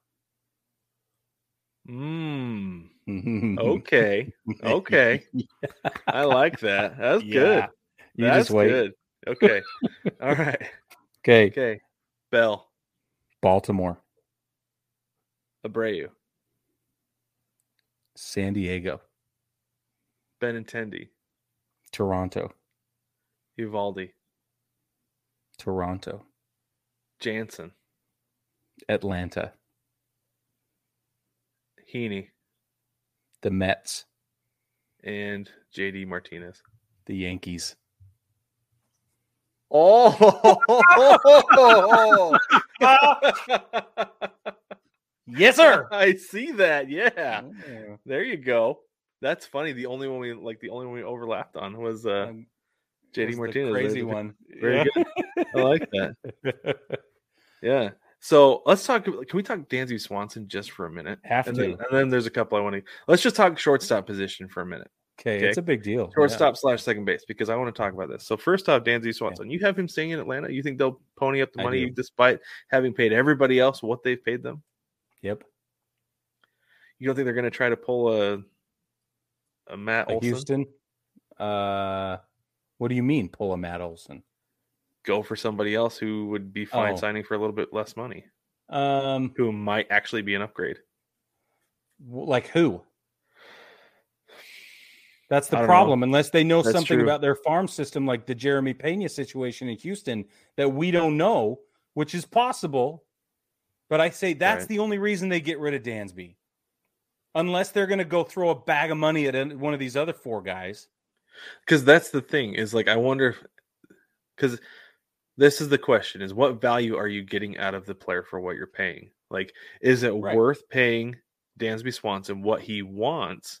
Mm-hmm. Okay. Okay. I like that. That's Yeah. good. You That's just wait. good. Okay. All right. Okay. Okay. Bell. Baltimore, Abreu. San Diego, Benintendi. Toronto, Eovaldi. Toronto, Jansen. Atlanta, Heaney. the Mets, And JD Martinez. the Yankees. Oh, Yes, sir. I see that. Yeah. There you go. That's funny. The only one we like the only one we overlapped on was uh Um, JD was the Martinez. crazy one. Very Yeah. good. I like that. Yeah. So let's talk. Can we talk Dansby Swanson just for a minute? Have and to. Then, and then there's a couple I want to. Let's just talk shortstop position for a minute. Okay, Okay. it's a big deal. Shortstop slash second base because I want to talk about this. So first off, Dansby Swanson. You have him staying in Atlanta. You think they'll pony up the money despite having paid everybody else what they've paid them? Yep. You don't think they're going to try to pull a a Matt A Olson? Houston. Uh, what do you mean? Pull a Matt Olson? Go for somebody else who would be fine Oh. signing for a little bit less money, Um, who might actually be an upgrade. like who? That's the don't know. problem. Unless they know That's something true. about their farm system, like the Jeremy Pena situation in Houston, that we don't know, which is possible. But I say that's Right. the only reason they get rid of Dansby, unless they're going to go throw a bag of money at one of these other four guys. because that's the thing is like i wonder because this is the question is what value are you getting out of the player for what you're paying like is it Right. worth paying dansby swanson what he wants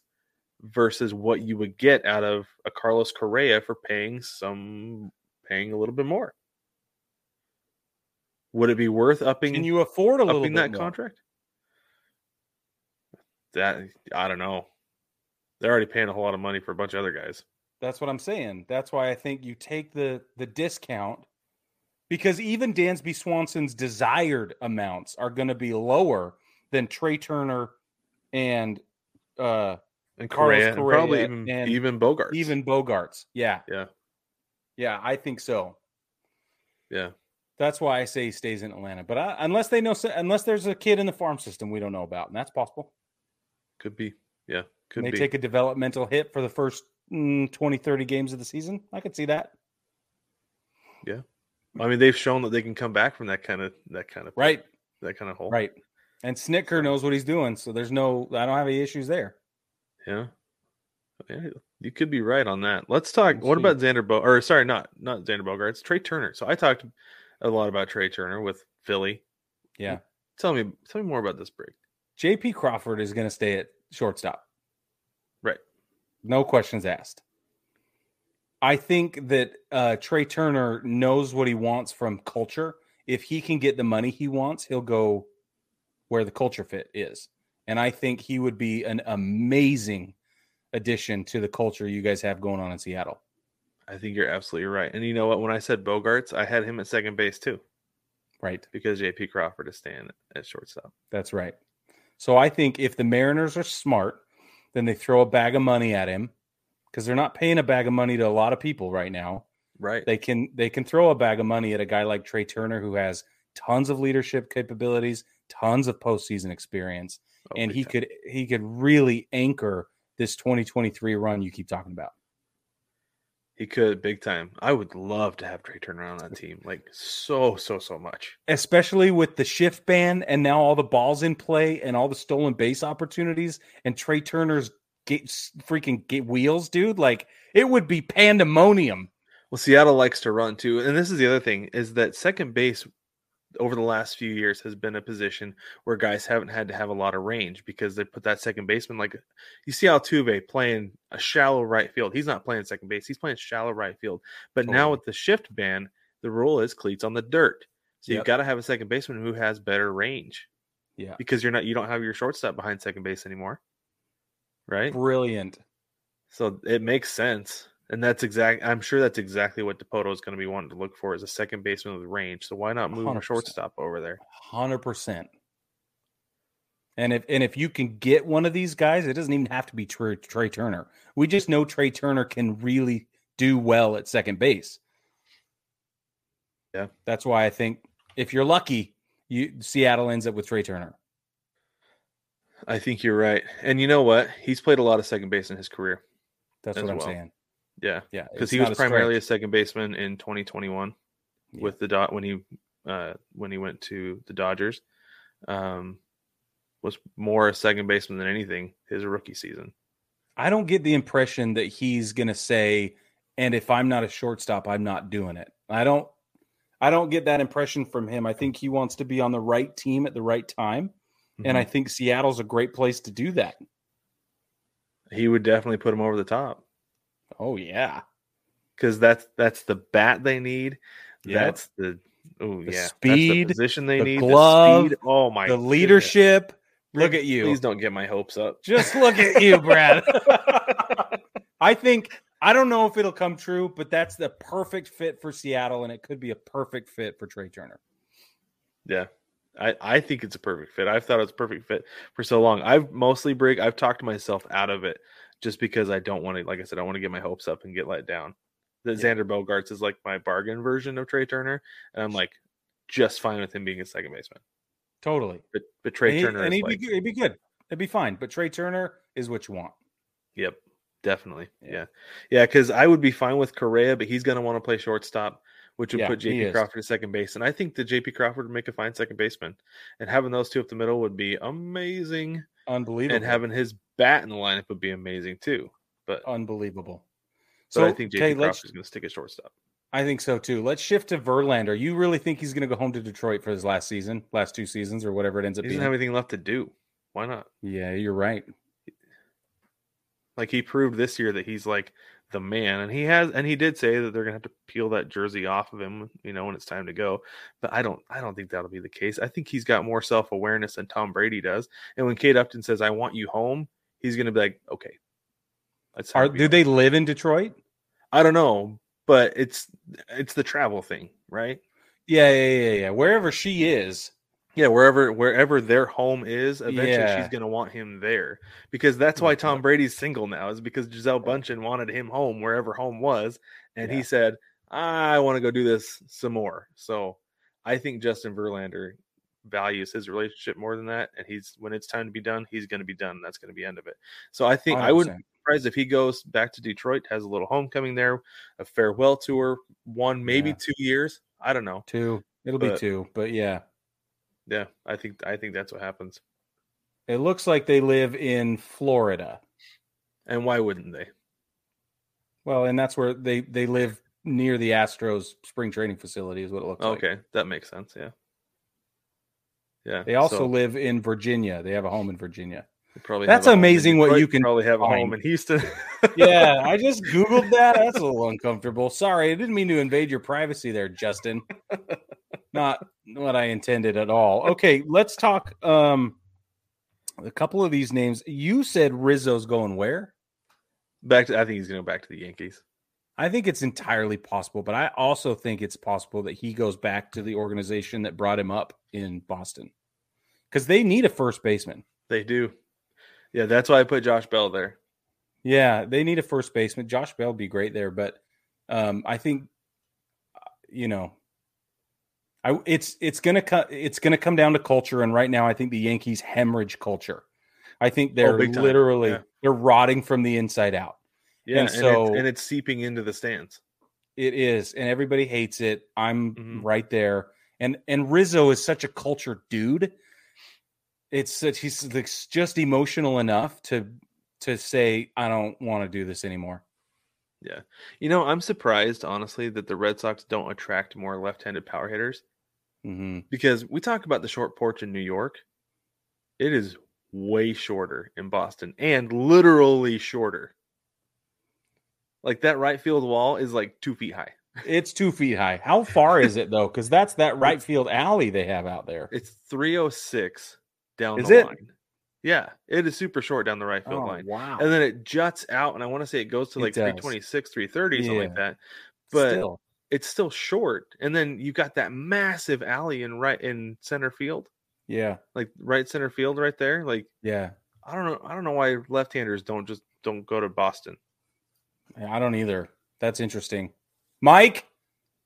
versus what you would get out of a carlos correa for paying some paying a little bit more would it be worth upping Can you afford a little upping bit that more? contract that i don't know they're already paying a whole lot of money for a bunch of other guys That's what I'm saying. That's why I think you take the the discount because even Dansby Swanson's desired amounts are going to be lower than Trey Turner and uh and Carlos Correa, and probably even and even Bogaerts. even Bogaerts. Yeah. Yeah. Yeah, I think so. yeah, That's why I say he stays in Atlanta. But I, unless they know unless there's a kid in the farm system we don't know about, and that's possible. could be. Yeah, could they be. take a developmental hit for the first mm, 20 30 games of the season. I could see that. I mean, they've shown that they can come back from that kind of that kind of Right. that kind of hole. Right. And Snitker knows what he's doing, so there's no I don't have any issues there. Yeah. Yeah, you could be right on that. Let's talk. We'll what see. about Xander Bo? Or sorry, not not Xander Bogart. It's Trea Turner. So I talked a lot about Trea Turner with Philly. Yeah. Tell me, tell me more about this break. JP Crawford is going to stay at shortstop. Right. No questions asked. I think that uh, Trea Turner knows what he wants from culture. If he can get the money he wants, he'll go where the culture fit is. And I think he would be an amazing addition to the culture you guys have going on in Seattle. I think you're absolutely right. And you know what? When I said Bogaerts, I had him at second base too Right. because JP Crawford is staying at shortstop. That's right. So I think if the Mariners are smart, then they throw a bag of money at him because they're not paying a bag of money to a lot of people right now. Right. They can they can throw a bag of money at a guy like Trea Turner who has tons of leadership capabilities, tons of postseason experience, Oh, and he could he could really anchor this 2023 run you keep talking about. He could big time. I would love to have Trea Turner on that team, like so, so, so much. especially with the shift ban and now all the balls in play and all the stolen base opportunities and Trea Turner's get, freaking get wheels, dude. Like it would be pandemonium. Well, Seattle likes to run too, and this is the other thing: is that second base over the last few years has been a position where guys haven't had to have a lot of range because they put that second baseman like you see Altuve playing a shallow right field. He's not playing second base; he's playing shallow right field. But now with the shift ban, the rule is cleats on the dirt. So Yep. you've got to have a second baseman who has better range Yeah. because you're not you don't have your shortstop behind second base anymore, right? Brilliant. So it makes sense. And that's exact. I'm sure that's exactly what Dipoto is going to be wanting to look for is a second baseman with range. So why not move a 100%. shortstop over there? Hundred percent. And if and if you can get one of these guys, it doesn't even have to be Trea, Trea Turner. We just know Trea Turner can really do well at second base. Yeah. That's why I think if you're lucky, you Seattle ends up with Trea Turner. I think you're right. And you know what? He's played a lot of second base in his career. That's what I'm well. saying. Yeah, Yeah, because he was a primarily a second baseman in 2021 Yeah. with the dot when he uh, when he went to the Dodgers. Um, was more a second baseman than anything his rookie season. I don't get the impression that he's going to say, "And if I'm not a shortstop, I'm not doing it." I don't. I don't get that impression from him. I think he wants to be on the right team at the right time, and I mm-hmm. think Seattle's a great place to do that. he would definitely put him over the top. Oh yeah, because that's that's the bat they need. Yep. That's the oh The yeah, speed, the position they the need. glove, the speed. Oh my, the goodness. leadership. Look at you. Please don't get my hopes up. Just look at you, Brad. I think I don't know if it'll come true, but that's the perfect fit for Seattle, and it could be a perfect fit for Trea Turner. Yeah. I, I think it's a perfect fit. I've thought it's a perfect fit for so long. I've mostly Brig, I've talked myself out of it just because I don't want to, like I said, I want to get my hopes up and get let down. The Yeah. Xander Bogaerts is like my bargain version of Trea Turner, and I'm like just fine with him being a second baseman. Totally. But but Trea and he- Turner and is he'd, like, be, good- he'd be good. It'd be fine. But Trea Turner is what you want. Yep, definitely. Yeah. Yeah, yeah. Because I would be fine with Correa, but he's going to want to play shortstop, which would Yeah, put JP. Crawford at second base. And I think that JP Crawford would make a fine second baseman, and having those two up the middle would be amazing. Unbelievable. And having his bat in the lineup would be amazing too. But, unbelievable. but I think JP okay, let's- Crawford's going to stick at shortstop. I think so too. Let's shift to Verlander. You really think he's going to go home to Detroit for his last season, last two seasons, or whatever it ends up? He up doesn't being? have anything left to do. Why not? yeah, you're right. Like he proved this year that he's like the man, and he has, and he did say that they're gonna have to peel that jersey off of him, you know, when it's time to go. But I don't, I don't think that'll be the case. I think he's got more self awareness than Tom Brady does. And when Kate Upton says, "I want you home," he's gonna be like, "Okay." That's Are do they live in Detroit? I don't know, but it's it's the travel thing, right? Yeah, yeah, yeah, yeah. Wherever she is, Yeah, wherever wherever their home is, eventually Yeah. she's gonna want him there because that's why Mhm. Tom Brady's single now is because Gisele Bündchen wanted him home wherever home was, and Yeah. he said, "I want to go do this some more." So I think Justin Verlander values his relationship more than that, and he's when it's time to be done, he's going to be done. That's going to be end of it. So I think I wouldn't 100%. be surprised if he goes back to Detroit, has a little homecoming there, a farewell tour, one maybe Yeah. two years. I don't know. two. It'll be two, but yeah, Yeah, I think I think that's what happens. it looks like they live in Florida. And why wouldn't they? Well, and that's where they they live near the Astros spring training facility, is what it looks like. Okay, that makes sense. Yeah, yeah. They also so live in Virginia. They have a home in Virginia. probably That's have a home in amazing what you can probably have a home in Houston. Yeah, I just googled that. That's a little uncomfortable. Sorry, I didn't mean to invade your privacy there, Justin. Not what I intended at all. Okay, let's talk um a couple of these names. You said Rizzo's going where? back to I think he's going to go back to the Yankees. I think it's entirely possible, but I also think it's possible that he goes back to the organization that brought him up in Boston because they need a first baseman. They do. Yeah, that's why I put Josh Bell there. Yeah, they need a first baseman. Josh Bell would be great there, but um, I think you know, I it's it's gonna come it's gonna come down to culture, and right now I think the Yankees hemorrhage culture. I think they're big time. literally Yeah. they're rotting from the inside out. Yeah, And and, so- it's, and it's seeping into the stands. It is, and everybody hates it. I'm Mhm. right there, and and Rizzo is such a culture dude. It's such he's like just emotional enough to to say I don't want to do this anymore. Yeah. You know, I'm surprised, honestly, that the Red Sox don't attract more left-handed power hitters hmm because we talk about the short porch in New York. It is way shorter in Boston, and literally shorter. Like that right field wall is like two feet high. It's two feet high. How far is it though? Because that's that right field alley they have out there. It's 306 down Is the it? line. Yeah, it is super short down the right field Oh, line. wow! And then it juts out, and I want to say it goes to like 326, 330, something like that. But Still, it's still short. And then you got that massive alley in right in center field, yeah, like right center field right there. Like yeah. I don't know, I don't know why left-handers don't just don't go to Boston. I don't either. That's interesting. Mike,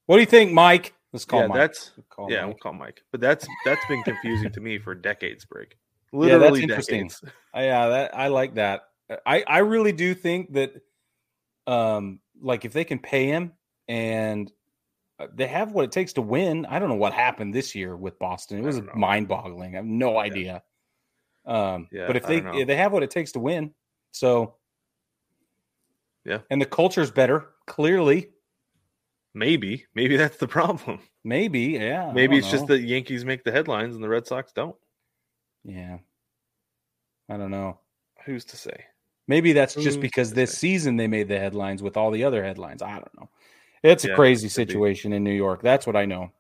what do you think, Mike? Let's call yeah, Mike. that's call yeah, Mike. we'll call Mike. But that's that's been confusing to me for decades, Brig. Yeah, that's interesting. decades. Uh, yeah, that I like that. I I really do think that, um, like if they can pay him and uh, they have what it takes to win. I don't know what happened this year with Boston. It was mind-boggling. I have no idea. Um, Yeah, but if they if they have what it takes to win, so Yeah. and the culture's better. Clearly, Maybe, maybe that's the problem. maybe, yeah. Maybe it's just know. that Yankees make the headlines and the Red Sox don't. yeah. I don't know. Who's to say? Maybe that's just because this say? season they made the headlines with all the other headlines. I don't know. It's a Yeah, crazy could be. situation in New York. That's what I know.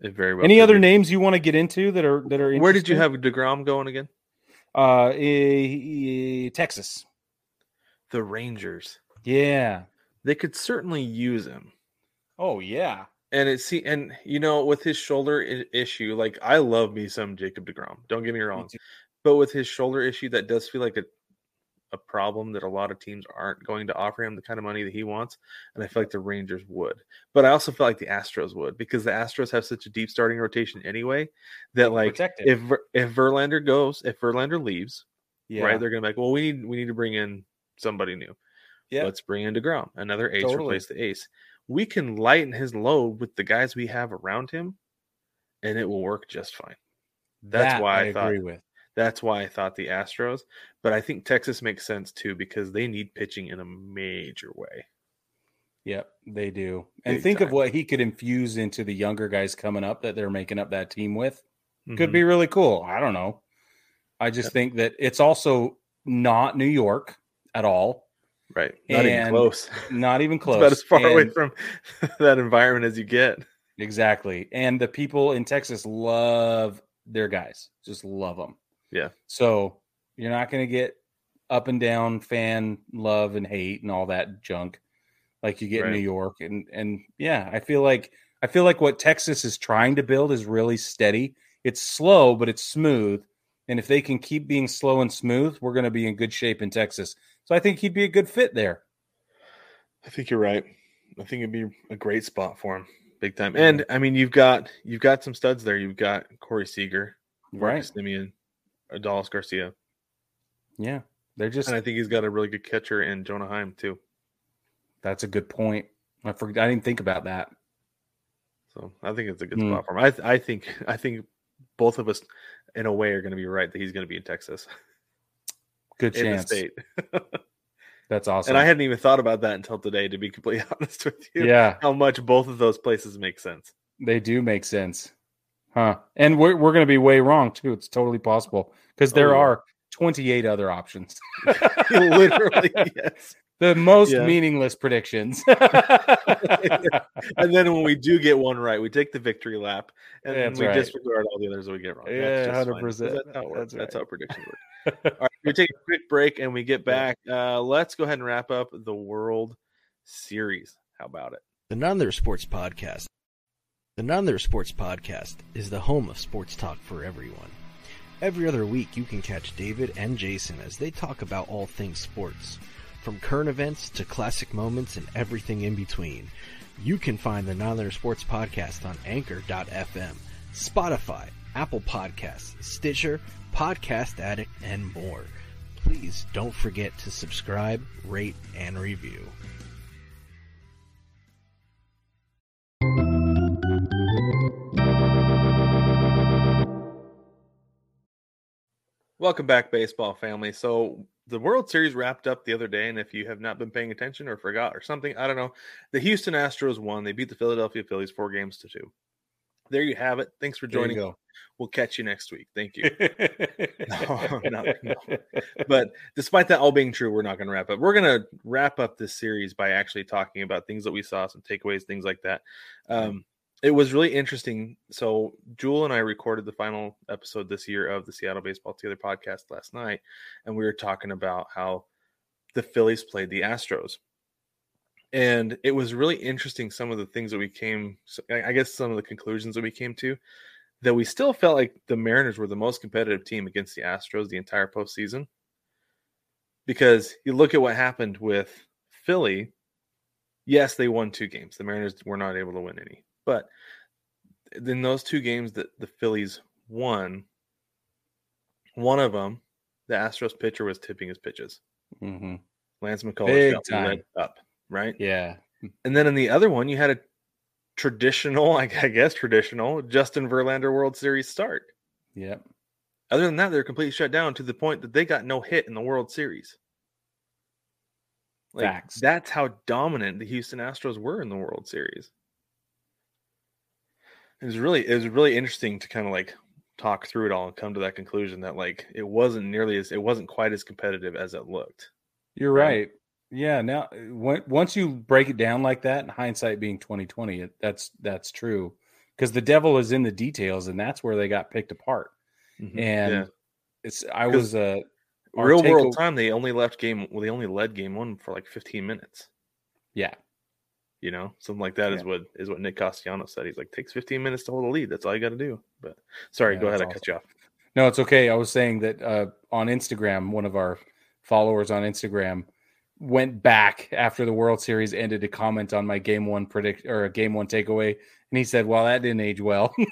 It very well. Any other be. names you want to get into that are that are? Where did you have Degrom going again? Uh, eh, Texas. The Rangers. Yeah. They could certainly use him. Oh yeah. And it see, and you know, with his shoulder issue, like I love me some Jacob Degrom. Don't get me wrong, too. but with his shoulder issue, that does feel like a a problem that a lot of teams aren't going to offer him the kind of money that he wants. And I feel like the Rangers would, but I also feel like the Astros would because the Astros have such a deep starting rotation anyway that like if if Verlander goes, if Verlander leaves, Yeah. right, they're gonna be like, well, we need we need to bring in somebody new. Yeah. Let's bring in Degrom, another ace, Totally. replace the ace. We can lighten his load with the guys we have around him, and it will work just fine. That's That why I, thought. agree with. That's why I thought the Astros, but I think Texas makes sense too because they need pitching in a major way. Yep, they do. And Big think of what he could infuse into the younger guys coming up that they're making up that team with. Could Mhm. be really cool. I don't know. I just Yep. think that it's also not New York at all. right, not even close. Not even It's close. about as far away from that environment as you get. Exactly. And the people in Texas love their guys, just love them. Yeah. So you're not going to get up and down fan love and hate and all that junk like you get in New York. And, and yeah, I feel like, I feel like what Texas is trying to build is really steady. It's slow, but it's smooth. And if they can keep being slow and smooth, we're going to be in good shape in Texas. So I think he'd be a good fit there. I think you're right. I think it'd be a great spot for him, big time. And I mean, you've got you've got some studs there. You've got Corey Seager, Right. Marcus Semien, Adolis Garcia, Yeah. They're just, and I think he's got a really good catcher in Jonah Heim too. that's a good point. I forgot. I didn't think about that. So I think it's a good Hmm. spot for him. I I think I think both of us, in a way, are going to be right that he's going to be in Texas Good in the chance. state. That's awesome. And I hadn't even thought about that until today. To be completely honest with you, yeah, how much both of those places make sense. they do make sense, huh? And we're we're going to be way wrong too. It's totally possible because there Oh, are 28 other options. Literally, yes. the most Yeah. meaningless predictions. And then when we do get one right, we take the victory lap, and Yeah, then that's we right. disregard all the others that we get wrong. That's Yeah, just 100%. 'cause That's how it works. That's That's, how predictions work. all right, we take a quick break and we get back. Uh, let's go ahead and wrap up the World Series. How about it? The None Other Sports Podcast. The None Sports Podcast is the home of sports talk for everyone. Every other week, you can catch David and Jason as they talk about all things sports, from current events to classic moments and everything in between. You can find the None Sports Podcast on Anchor.fm, Spotify, Apple Podcasts, Stitcher, Podcast Addict, and more. Please don't forget to subscribe, rate, and review. Welcome back, baseball family. So the World Series wrapped up the other day, and if you have not been paying attention or forgot or something, I don't know. The Houston Astros won. They beat the Philadelphia Phillies four games to two. There you have it. Thanks for joining. We'll catch you next week. Thank you. no, no, no. But despite that all being true, we're not going to wrap up. We're going to wrap up this series by actually talking about things that we saw, some takeaways, things like that. Um, it was really interesting. So, Jewel and I recorded the final episode this year of the Seattle Baseball Together podcast last night, and we were talking about how the Phillies played the Astros. And it was really interesting some of the things that we came, I guess some of the conclusions that we came to that we still felt like the Mariners were the most competitive team against the Astros the entire postseason. Because you look at what happened with Philly, yes, they won two games. The Mariners were not able to win any. But in those two games that the Phillies won, one of them, the Astros pitcher was tipping his pitches. hmm Lance McCullers Big got up, right? Yeah. And then in the other one, you had a traditional, I guess, traditional Justin Verlander World Series start. Yep. Other than that, they're completely shut down to the point that they got no hit in the World Series. Like Facts. that's how dominant the Houston Astros were in the World Series. It was really it was really interesting to kind of like talk through it all and come to that conclusion that like it wasn't nearly as it wasn't quite as competitive as it looked. You're Right. right. Yeah. Now, when, once you break it down like that, and hindsight being twenty twenty, it, that's that's true. Because the devil is in the details, and that's where they got picked apart. And Yeah. it's I was uh, real world time they only left game well they only led game one for like 15 minutes yeah, you know something like that is Yeah. what is what nick Castellanos said he's like takes 15 minutes to hold a lead that's all you got to do but sorry Yeah, go ahead i cut you off No, it's okay. I was saying that uh, on Instagram, one of our followers on Instagram went back after the World Series ended to comment on my game one predict or game one takeaway, and he said, "Well, that didn't age well."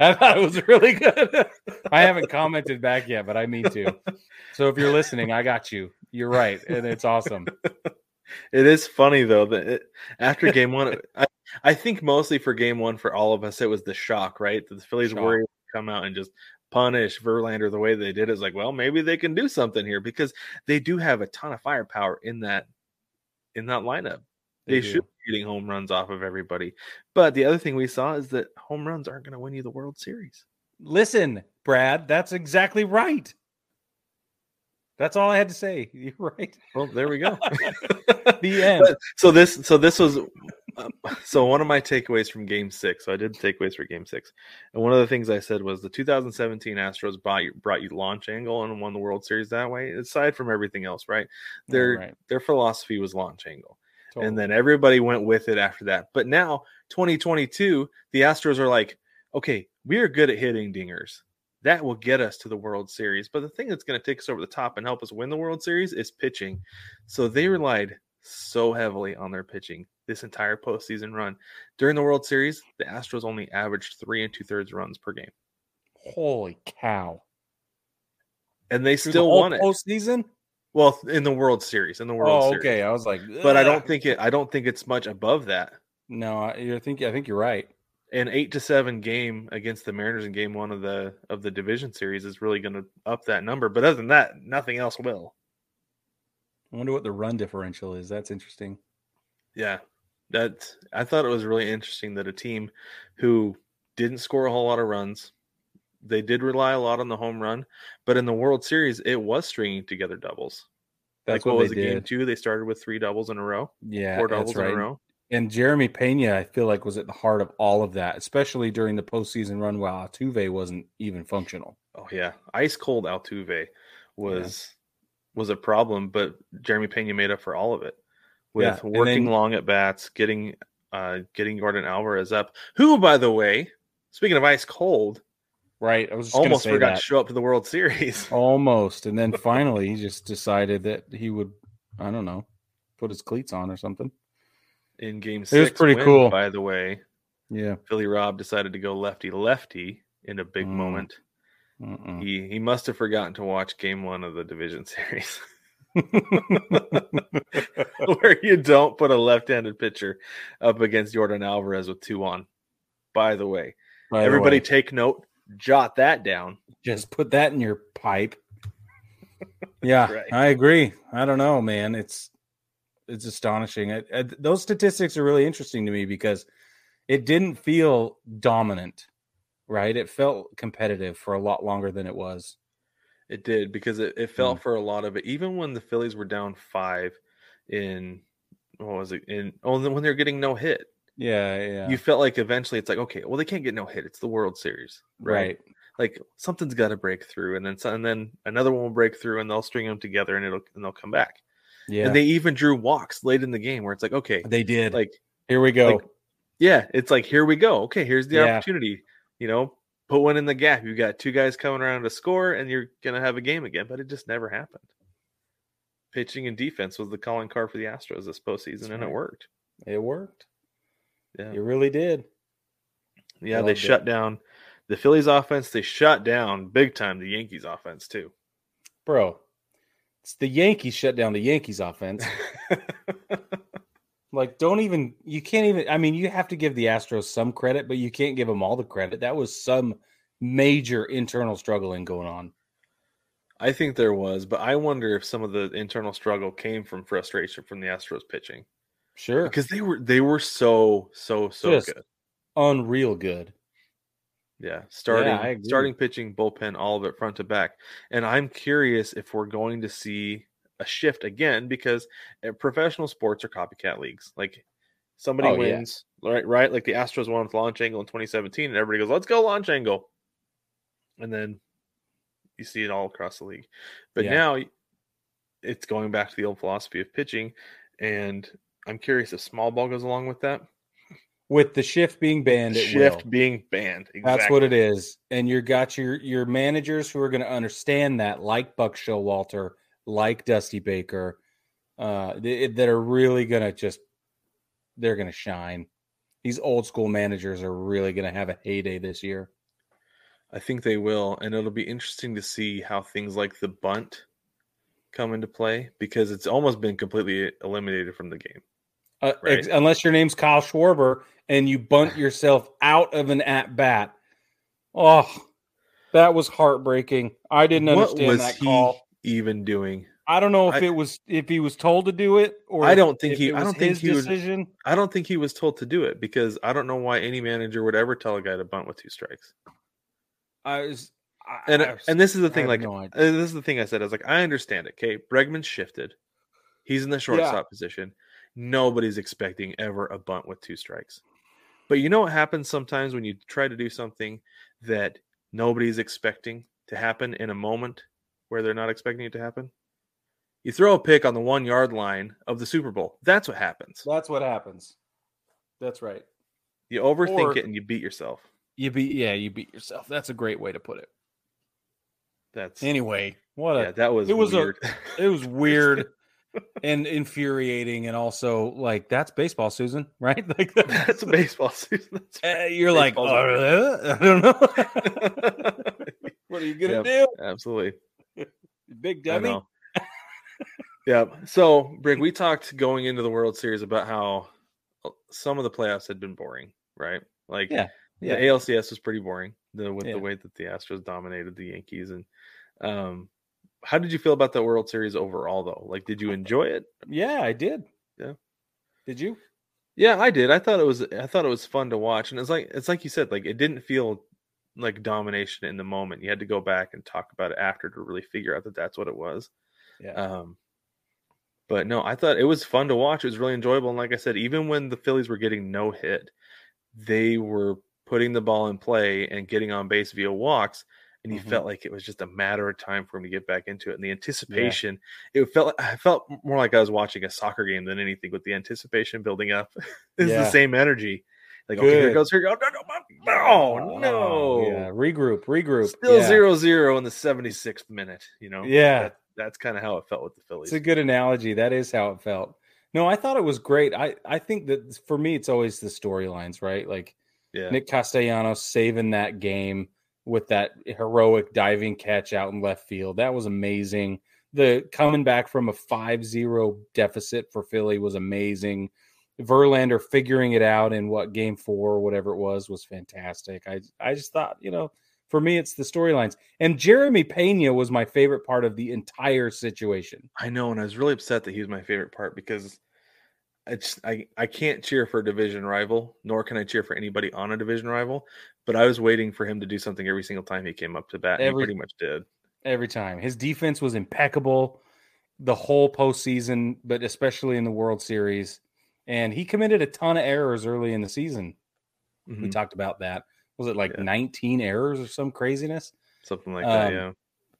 I thought it was really good. I haven't commented back yet, but I mean to. So if you're listening, I got you. You're right, and it's awesome. it is funny though that it, after game one I, I think mostly for game one for all of us it was the shock right that the phillies Shock. were able to come out and just punish verlander the way they did it's like well maybe they can do something here because they do have a ton of firepower in that in that lineup they, They should be getting home runs off of everybody but the other thing we saw is that home runs aren't going to win you the world series Listen, Brad, that's exactly right. That's all I had to say. You're right. well there we go The end. But- so this so this was um, so one of my takeaways from game six so i did takeaways for game six and one of the things i said was the 2017 astros brought you, brought you launch angle and won the world series that way aside from everything else right their right. their philosophy was launch angle Totally. and then everybody went with it after that but now 2022 the astros are like okay we are good at hitting dingers that will get us to the world series but the thing that's going to take us over the top and help us win the world series is pitching so they relied so heavily on their pitching this entire postseason run. During the World Series, the Astros only averaged three and two thirds runs per game, Holy cow. and they Through still whole won it. postseason? Well, in the World Series, in the World Oh, Series. okay. I was like, But I don't think it. I don't think it's much above that. No, I you think I think you're right. An eight to seven game against the Mariners in Game One of the of the division series is really going to up that number. But other than that, nothing else will. I wonder what the run differential is. That's interesting. Yeah, that I thought it was really interesting that a team who didn't score a whole lot of runs, they did rely a lot on the home run, but in the World Series, it was stringing together doubles. That's like what, what, was it? Game two, they started with three doubles in a row, Yeah, four doubles in a row. And Jeremy Pena, I feel like, was at the heart of all of that, especially during the postseason run while Altuve wasn't even functional. Oh yeah, ice cold Altuve was was a problem, but Jeremy Pena made up for all of it with Yeah, working then- long at bats, getting uh getting Yordan Alvarez up, who by the way, speaking of ice cold, Right. I was just almost say forgot that. to show up to the World Series. Almost. And then finally he just decided that he would I don't know, put his cleats on or something. In game was pretty win, cool. By the way, Yeah. Philly Rob decided to go lefty lefty in a big Mm. moment. Mm-mm. He he must have forgotten to watch game one of the division series. where you don't put a left-handed pitcher up against Yordan Alvarez with two on. By the way, By the everybody way, take note, jot that down. just put that in your pipe. Yeah, Right. I agree. I don't know, man. It's it's astonishing. I, I, those statistics are really interesting to me because it didn't feel dominant, right? It felt competitive for a lot longer than it was. It did because it, it Mm. felt for a lot of it, even when the Phillies were down five in what was it in oh when they're getting no hit. Yeah, yeah. You felt like eventually it's like, okay, well they can't get no hit. It's the World Series. Right. right. Like something's gotta break through, and then and then another one will break through and they'll string them together and it'll and they'll come back. Yeah. And they even drew walks late in the game where it's like, okay, they did. like Here we go. like, yeah, it's like here we go. Okay, here's the Yeah. opportunity. You know, put one in the gap. You got two guys coming around to score, and you're gonna have a game again. But it just never happened. Pitching and defense was the calling card for the Astros this postseason, That's and right. it worked. it worked. Yeah, It really did. yeah. They loved it. shut down the Phillies offense. They shut down big time the Yankees offense too. Bro. It's the Yankees shut down the Yankees offense. Like, don't even, you can't even, I mean, you have to give the Astros some credit, but you can't give them all the credit. That was some major internal struggling going on. I think there was, but I wonder if some of the internal struggle came from frustration from the Astros pitching Sure. because they were they were so so so Just good. Unreal good. Yeah, starting agree. starting pitching, bullpen, all of it front to back. And I'm curious if we're going to see a shift again because uh, professional sports are copycat leagues. Like somebody Oh, yeah. wins, right? Right? Like the Astros won with launch angle in 2017, and everybody goes, "Let's go launch angle," and then you see it all across the league. But Yeah. now it's going back to the old philosophy of pitching, and I'm curious if small ball goes along with that. With the shift being banned, Shift will. being banned. That's what it is. And you got your your managers who are going to understand that, like Buck Showalter, like Dusty Baker, uh, th- that are really going to just they're going to shine. These old school managers are really going to have a heyday this year. I think they will, and it'll be interesting to see how things like the bunt come into play because it's almost been completely eliminated from the game. Uh, Right. ex- unless your name's Kyle Schwarber and you bunt yourself out of an at bat. Oh, that was heartbreaking. I didn't what understand was that he call. even doing? I don't know if I- it was if he was told to do it or I don't think if he- I don't think he would- decision. I don't think he was told to do it because I don't know why any manager would ever tell a guy to bunt with two strikes. I was, I, And I was- and this is the thing, like no uh, this is the thing I said. I was like, I understand it. Okay, Bregman shifted. He's in the shortstop position. Nobody's expecting ever a bunt with two strikes. But you know what happens sometimes when you try to do something that nobody's expecting to happen in a moment where they're not expecting it to happen? You throw a pick on the one yard line of the Super Bowl. That's what happens. That's what happens. That's right. You overthink Or- it and you beat yourself. You beat yeah, you beat yourself. That's a great way to put it. That's Anyway, what a yeah, that was it was a- it was weird and infuriating and also like that's baseball Susan, right? Like That's a baseball susan That's Uh, you're like, "Uh, I don't know. what are you gonna Yep. Absolutely. big dummy? yeah. So, Brig, we talked going into the World Series about how uh, some of the playoffs had been boring, right? Like, Yeah, yeah. the ALCS was pretty boring. The with Yeah. the way that the Astros dominated the Yankees, and um, how did you feel about the World Series overall, though? Like, did you enjoy it? Yeah, I did. Yeah. Did you? Yeah, I did. I thought it was. I thought it was fun to watch, and it's like it's like you said. Like, it didn't feel like domination in the moment. You had to go back and talk about it after to really figure out that that's what it was. Yeah. Um, but no, I thought it was fun to watch. It was really enjoyable. And like I said, even when the Phillies were getting no hit, they were putting the ball in play and getting on base via walks. And he Mhm. felt like it was just a matter of time for him to get back into it. And the anticipation, it felt I felt more like I was watching a soccer game than anything. With the anticipation building up, it's Yeah. the same energy. Like okay, here goes, here it goes. No, no, no, no, no. yeah. regroup, regroup. Still yeah. zero zero in the 76th minute. You know, Yeah. That- that's kind of how it felt with the Phillies. It's a good analogy. That is how it felt. No, I thought it was great. I I think that for me, it's always the storylines, right? Like yeah, Nick Castellanos saving that game with that heroic diving catch out in left field. That was amazing. The coming back from a 5-0 deficit for Philly was amazing. Verlander figuring it out in what game 4 or whatever it was was fantastic. I I just thought, you know, for me it's the storylines. And Jeremy Pena was my favorite part of the entire situation. I know, and I was really upset that he was my favorite part because it's I I can't cheer for a division rival, nor can I cheer for anybody on a division rival. But I was waiting for him to do something every single time he came up to bat. and Every- he pretty much did. every time. His defense was impeccable the whole postseason, but especially in the World Series. And he committed a ton of errors early in the season. We Mhm. talked about that. Was it like Yeah. 19 errors or some craziness? Something like that. Um, Yeah.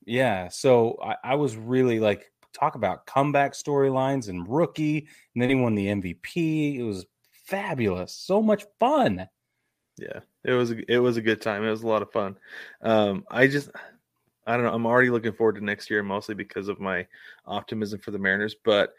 Yeah. So I, I was really like, talk about comeback storylines and rookie. And then he won the MVP. It was fabulous. So much fun. Yeah, it was it was a good time. It was a lot of fun. Um, I just I don't know. I'm already looking forward to next year, mostly because of my optimism for the Mariners. But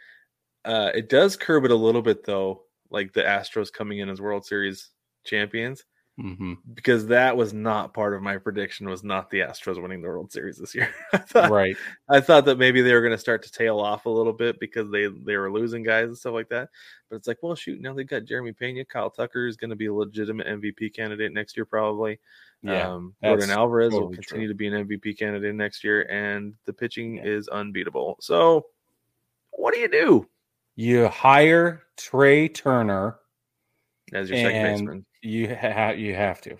uh, it does curb it a little bit, though. Like the Astros coming in as World Series champions, hmm because that was not part of my prediction. Was not the Astros winning the World Series this year. I thought Right. I thought that maybe they were going to start to tail off a little bit because they they were losing guys and stuff like that. But it's like, well, shoot, now they've got Jeremy Pena, Kyle Tucker is going to be a legitimate MVP candidate next year, probably. Yeah. um, Yordan Alvarez will continue true. to be an MVP candidate next year, and the pitching Yeah. is unbeatable. So, what do you do You hire Trea Turner as your second And- baseman? You have you have to.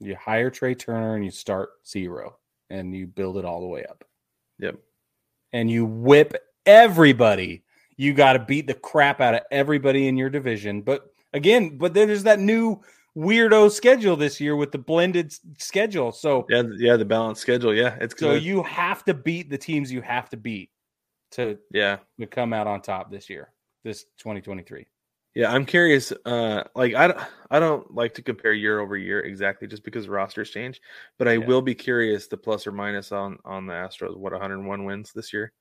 You hire Trea Turner and you start zero and you build it all the way up. Yep. And you whip everybody. You got to beat the crap out of everybody in your division. But again, but then there's that new weirdo schedule this year with the blended schedule. So Yeah, yeah, the balanced schedule. Yeah, it's so you have to beat the teams you have to beat to, yeah, to come out on top this year, this 2023. Yeah, I'm curious. Uh, like I don't, I don't like to compare year over year exactly, just because rosters change. But I Yeah. will be curious the plus or minus on on the Astros. What 101 wins this year,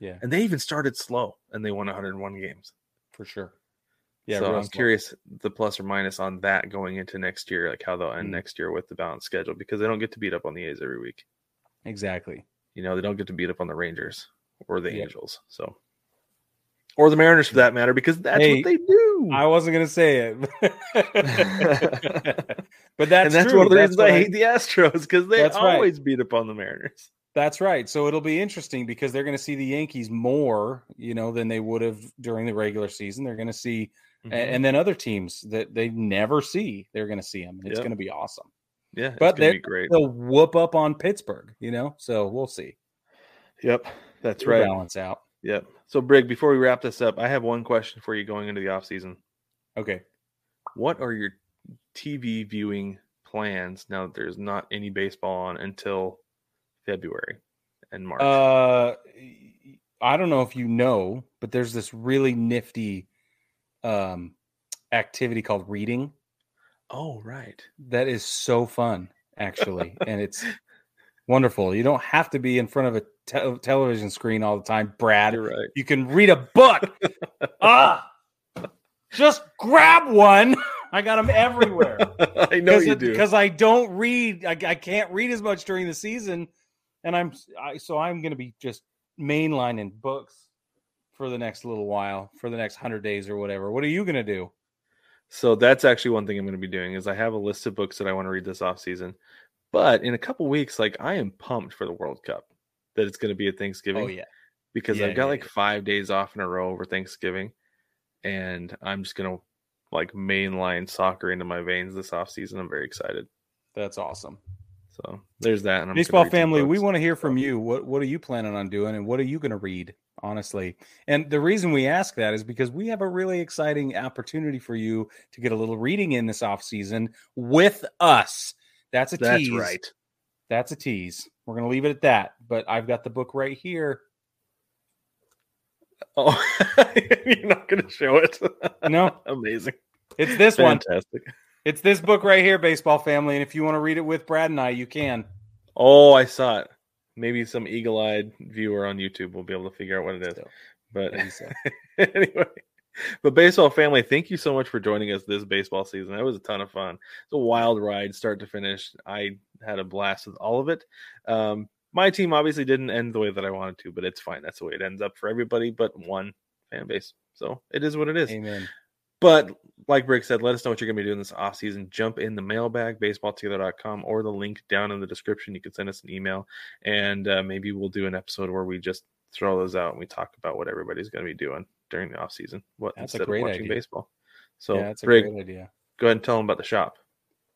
Yeah, and they even started slow, and they won 101 games. for sure. Yeah, so I'm slow. curious the plus or minus on that going into next year, like how they'll end Mm. next year with the balanced schedule, because they don't get to beat up on the A's every week. Exactly. You know, they don't get to beat up on the Rangers or the Yeah. Angels. So. Or the Mariners, for that matter, because that's Hey, what they do. I wasn't gonna say it, but that's and that's true. one of the That's reasons what I hate the Astros because they That's right. always beat up on the Mariners. That's right. So it'll be interesting because they're going to see the Yankees more, you know, than they would have during the regular season. They're going to see, Mm-hmm. and then other teams that they never see, they're going to see them. It's Yep. going to be awesome. yeah, but gonna they- be great. They'll whoop up on Pittsburgh, you know. So we'll see. Yep, that's It'll right. Balance out. Yep. So, Brig, before we wrap this up, I have one question for you going into the off season. Okay. What are your TV viewing plans now that there's not any baseball on until February and March? Uh, I don't know if you know, but there's this really nifty um activity called reading. oh, right. That is so fun, actually, and it's wonderful. You don't have to be in front of a te- television screen all the time, Brad. You're right. You can read a book. ah, just grab one. I got them everywhere. I know you do. because I don't read. I, I can't read as much during the season, and I'm I, so I'm going to be just mainlining books for the next little while, for the next hundred days or whatever. What are you going to do? So that's actually one thing I'm going to be doing is I have a list of books that I want to read this off season. But in a couple weeks, like I am pumped for the World Cup that it's going to be at oh, Thanksgiving. Oh yeah, because Yeah, I've got yeah, like yeah. five days off in a row over Thanksgiving, and I'm just gonna like mainline soccer into my veins this off season. I'm very excited. that's awesome. So there's that. And I'm Baseball gonna read some family, we want to hear from you. What what are you planning on doing, and what are you going to read? Honestly, and the reason we ask that is because we have a really exciting opportunity for you to get a little reading in this off season with us. That's a That's tease. right. That's a tease. We're going to leave it at that. But I've got the book right here. Oh, you're not going to show it. No, Amazing. it's this one. Fantastic. It's this book right here, baseball family. And if you want to read it with Brad and I, you can. Oh, I saw it. Maybe some eagle-eyed viewer on YouTube will be able to figure out what it is. Still, But so. anyway, but baseball family, thank you so much for joining us this baseball season. That was a ton of fun. It's a wild ride, start to finish. I had a blast with all of it. Um, my team obviously didn't end the way that I wanted to, but it's fine. That's the way it ends up for everybody, but one fan base. So it is what it is. Amen. But like Brig said, let us know what you're going to be doing this off season. Jump in the mailbag, baseballtogether.com, or the link down in the description. You can send us an email, and uh, maybe we'll do an episode where we just throw those out and we talk about what everybody's going to be doing during the off season. What That's a instead great of watching idea. baseball. So, yeah, that's a Brig, great idea. go ahead and tell them about the shop.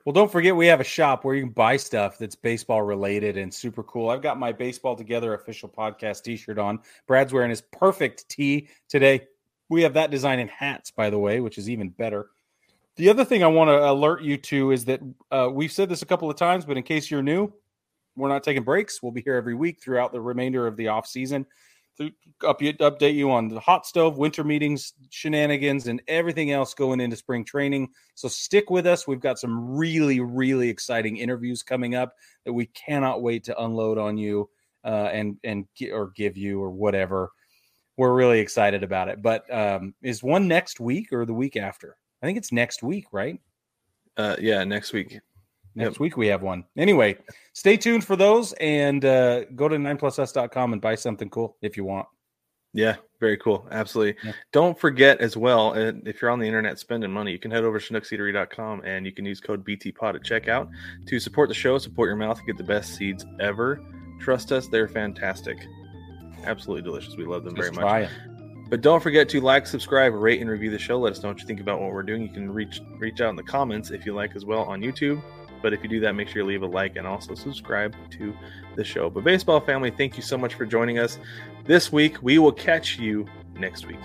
Well, don't forget we have a shop where you can buy stuff that's baseball related and super cool. I've got my Baseball Together official podcast t-shirt on. Brad's wearing his perfect tee today. We have that design in hats, by the way, which is even better. The other thing I want to alert you to is that uh, we've said this a couple of times, but in case you're new, we're not taking breaks. We'll be here every week throughout the remainder of the off season up, update you on the hot stove, winter meetings, shenanigans, and everything else going into spring training. So stick with us. We've got some really, really exciting interviews coming up that we cannot wait to unload on you uh, and and or give you or whatever. We're really excited about it. But um, is one next week or the week after? I think it's next week, right? Uh, yeah, next week. Next week we have one. Anyway, stay tuned for those and uh, go to 9plusus.com and buy something cool if you want. Yeah, very cool. Absolutely. Yeah. Don't forget as well, if you're on the internet spending money, you can head over to ChinookSeedery.com and you can use code BTPOD at checkout to support the show, support your mouth, get the best seeds ever. Trust us, they're fantastic. Absolutely delicious. We love them Just very much. it. But don't forget to like, subscribe, rate, and review the show. Let us know what you think about what we're doing. You can reach reach out in the comments if you like as well on YouTube. But if you do that, make sure you leave a like and also subscribe to the show. But, baseball family, thank you so much for joining us this week. We will catch you next week.